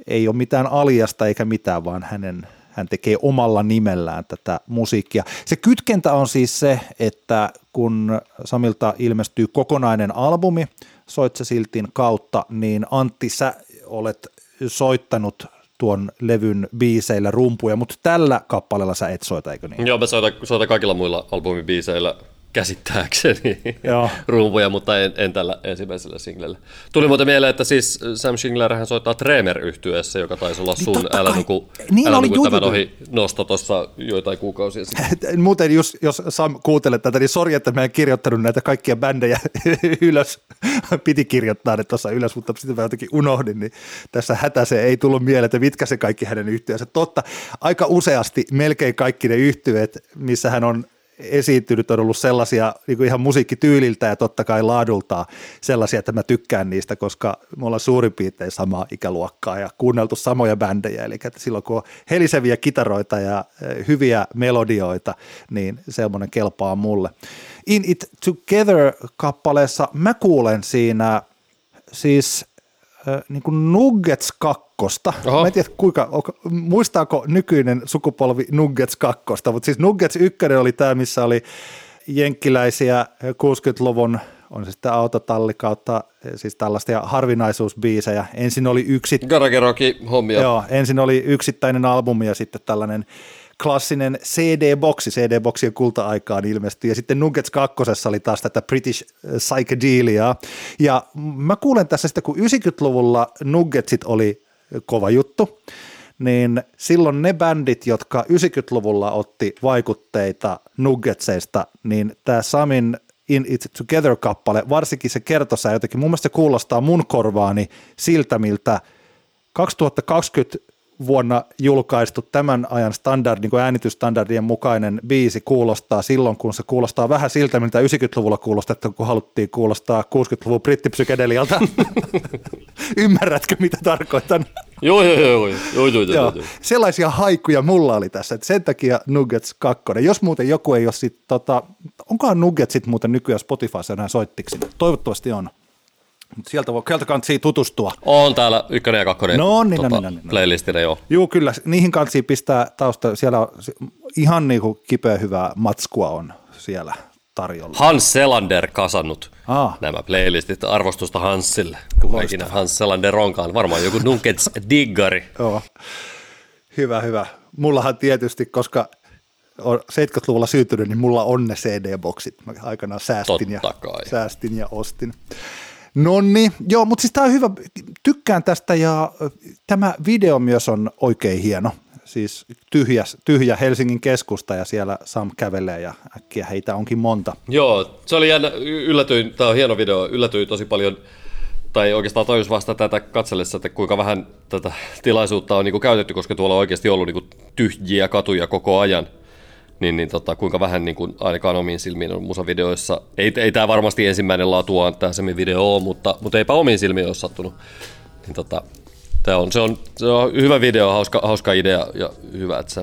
Speaker 2: ei ole mitään aliasta eikä mitään, vaan hänen, hän tekee omalla nimellään tätä musiikkia. Se kytkentä on siis se, että kun Samilta ilmestyy kokonainen albumi Soitse Siltin kautta, niin Antti, sä olet soittanut tuon levyn biiseillä rumpuja, mutta tällä kappaleella sä et soita, eikö niin?
Speaker 3: Joo, mä soitan, soitan kaikilla muilla albumibiiseillä käsittääkseni
Speaker 2: Joo.
Speaker 3: rumpuja, mutta en, en tällä ensimmäisellä singlellä. Tuli muuten mieleen, että siis Sam Schingler hän soittaa tremer yhtyeessä joka taisi olla
Speaker 2: Niin
Speaker 3: sun Älä nuku,
Speaker 2: Niin
Speaker 3: älä
Speaker 2: oli,
Speaker 3: nuku tämän ohi nosto tuossa joitain kuukausia sitten.
Speaker 2: Muuten jos, jos Sam kuuntelet tätä, niin sori, että mä en kirjoittanut näitä kaikkia bändejä ylös. Piti kirjoittaa ne tuossa ylös, mutta sitten mä jotenkin unohdin, niin tässä hätäse ei tullut mieleen, että mitkä se kaikki hänen yhtiönsä. Totta, aika useasti melkein kaikki ne yhtyöt, missä hän on esiintynyt, on ollut sellaisia niin kuin ihan musiikkityyliltä ja totta kai laadultaan sellaisia, että mä tykkään niistä, koska me ollaan suurin piirtein samaa ikäluokkaa ja kuunneltu samoja bändejä, eli että silloin kun on heliseviä kitaroita ja eh, hyviä melodioita, niin semmoinen kelpaa mulle. In It Together-kappaleessa mä kuulen siinä siis niin kuin Nuggets 2.
Speaker 3: Oho.
Speaker 2: Mä en tiedä, kuinka, muistaako nykyinen sukupolvi Nuggets 2, mutta siis Nuggets 1 oli tämä, missä oli jenkkiläisiä 60-luvun on se sitten autotalli kautta siis tällaista harvinaisuusbiisejä. Ensin oli yksi
Speaker 3: Garageroki hommia.
Speaker 2: Joo, ensin oli yksittäinen albumi ja sitten tällainen klassinen CD-boksi, CD-boksien kulta-aikaan ilmestyi, ja sitten Nuggets 2 oli taas tätä British psychedelia, ja mä kuulen tässä sitten, kun 90-luvulla Nuggetsit oli kova juttu, niin silloin ne bändit, jotka 90-luvulla otti vaikutteita Nuggetseista, niin tämä Samin In It Together-kappale, varsinkin se kertosää jotenkin, mun mielestä se kuulostaa mun korvaani siltä, miltä 2020 vuonna julkaistu tämän ajan standard, niin kuin äänitysstandardien mukainen biisi kuulostaa silloin, kun se kuulostaa vähän siltä, miltä 90-luvulla kuulostettu, kun haluttiin kuulostaa 60-luvun brittipsykadelialta. Ymmärrätkö, mitä tarkoitan?
Speaker 3: Joo, joo, joo, joo, joo, joo, joo,
Speaker 2: sellaisia haikuja mulla oli tässä, että sen takia Nuggets 2. Jos muuten joku ei ole sit, tota, onkohan Nuggetsit muuten nykyään Spotifyssa enää soittiksi? Toivottavasti on. Mutta sieltä, voi, sieltä kannattaa tutustua.
Speaker 3: On täällä ykkönen ja kakkonen
Speaker 2: No niin, no
Speaker 3: tota,
Speaker 2: niin, no niin, no niin.
Speaker 3: playlistina, joo.
Speaker 2: Joo, kyllä. Niihin kansiin pistää tausta. Siellä on ihan niin kuin kipeä hyvää matskua on siellä tarjolla.
Speaker 3: Hans Selander kasannut
Speaker 2: Ah.
Speaker 3: nämä playlistit. Arvostusta Hansille, kun ikinä Hans Selander onkaan. Varmaan joku Nuggets diggari.
Speaker 2: Joo. Hyvä, hyvä. Mullahan tietysti, koska on 70-luvulla syntynyt, niin mulla on ne CD-boksit. Mä aikanaan säästin, ja,
Speaker 3: Totta kai.
Speaker 2: säästin ja ostin. Nonni, joo, mutta siis tämä on hyvä, tykkään tästä ja tämä video myös on oikein hieno. siis tyhjä, tyhjä Helsingin keskusta ja siellä Sam kävelee ja äkkiä heitä onkin monta.
Speaker 3: Joo, se oli jännä, yllätyin, tämä on hieno video, yllätyin tosi paljon, tai oikeastaan tajus vasta tätä katsellessa, että kuinka vähän tätä tilaisuutta on niin kuin käytetty, koska tuolla on oikeasti ollut niin kuin tyhjiä katuja koko ajan. Niin, niin tota, kuinka vähän niin kuin ainakaan omiin silmiin on musavideoissa. Ei, ei tämä varmasti ensimmäinen laatuaan tämä semi video ole, mutta, mutta eipä omiin silmiin ole sattunut. Niin tota, tämä on, se, on, se on hyvä video, hauska, hauska idea ja hyvä, että se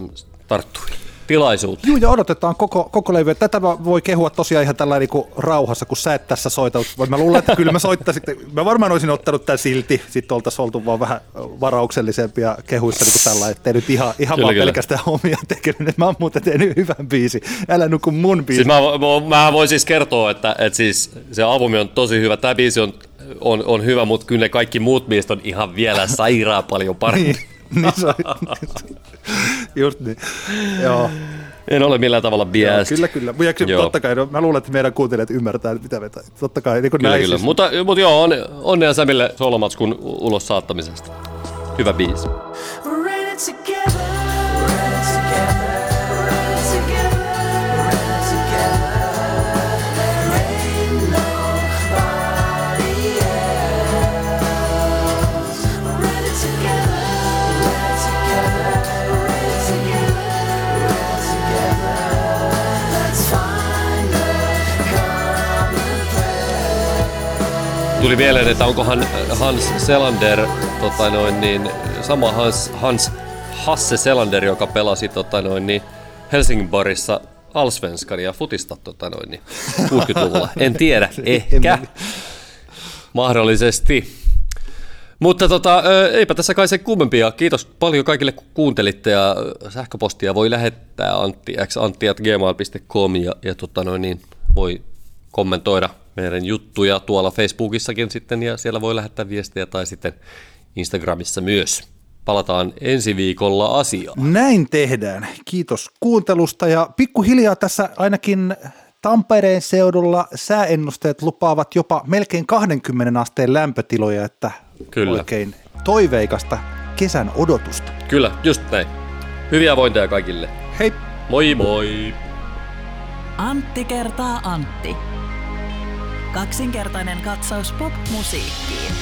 Speaker 3: tarttui tilaisuuteen.
Speaker 2: Joo, ja odotetaan koko, koko levyä. Tätä mä voi kehua tosiaan ihan tällä niin rauhassa, kun sä et tässä soita. Mä luulen, että kyllä mä soittaisin. Mä varmaan olisin ottanut tämän silti. Sitten oltaisiin oltu vaan vähän varauksellisempia kehuissa niin kuin tällä, ettei nyt ihan, ihan
Speaker 3: Kyllä,
Speaker 2: vaan
Speaker 3: kyllä.
Speaker 2: pelkästään omia tekeminen. Mä oon muuten tehnyt hyvän biisi. Älä nuku mun biisi.
Speaker 3: Siis mä, mä, mä voin siis kertoa, että, että siis se albumi on tosi hyvä. Tämä biisi on, on, on hyvä, mutta kyllä ne kaikki muut biisit on ihan vielä sairaan paljon parempi.
Speaker 2: niin, niin se on. Just niin. Joo.
Speaker 3: En ole millään tavalla biased.
Speaker 2: kyllä, kyllä. Ja kyllä,
Speaker 3: Joo.
Speaker 2: totta kai, no, mä luulen, että meidän kuuntelijat ymmärtää, että mitä me, totta kai, niin kuin
Speaker 3: Kyllä,
Speaker 2: näin
Speaker 3: kyllä.
Speaker 2: siis.
Speaker 3: Mutta, mutta joo, on, onnea Sämille solomatskun ulos saattamisesta. Hyvä biisi.
Speaker 4: We're in it together.
Speaker 3: Tuli mieleen, että onkohan Hans Selander, tota noin, niin, sama Hans, Hans Hasse Selander, joka pelasi tota noin, niin, Helsingin barissa Allsvenskania futista tota noin, niin, 60-luvulla. En tiedä, ehkä. Mahdollisesti. Mutta tota, eipä tässä kai se kummempia. Kiitos paljon kaikille kun kuuntelitte ja sähköpostia voi lähettää antti, antti.gmail.com ja, ja tota noin, niin voi kommentoida meidän juttuja tuolla Facebookissakin sitten ja siellä voi lähettää viestejä tai sitten Instagramissa myös. Palataan ensi viikolla asiaan.
Speaker 2: Näin tehdään. Kiitos kuuntelusta ja pikkuhiljaa tässä ainakin Tampereen seudulla sääennusteet lupaavat jopa melkein 20 asteen lämpötiloja, että
Speaker 3: Kyllä.
Speaker 2: oikein toiveikasta kesän odotusta.
Speaker 3: Kyllä, just näin. Hyviä vointeja kaikille.
Speaker 2: Hei!
Speaker 3: Moi moi!
Speaker 1: Antti kertaa Antti. Kaksinkertainen katsaus pop-musiikkiin.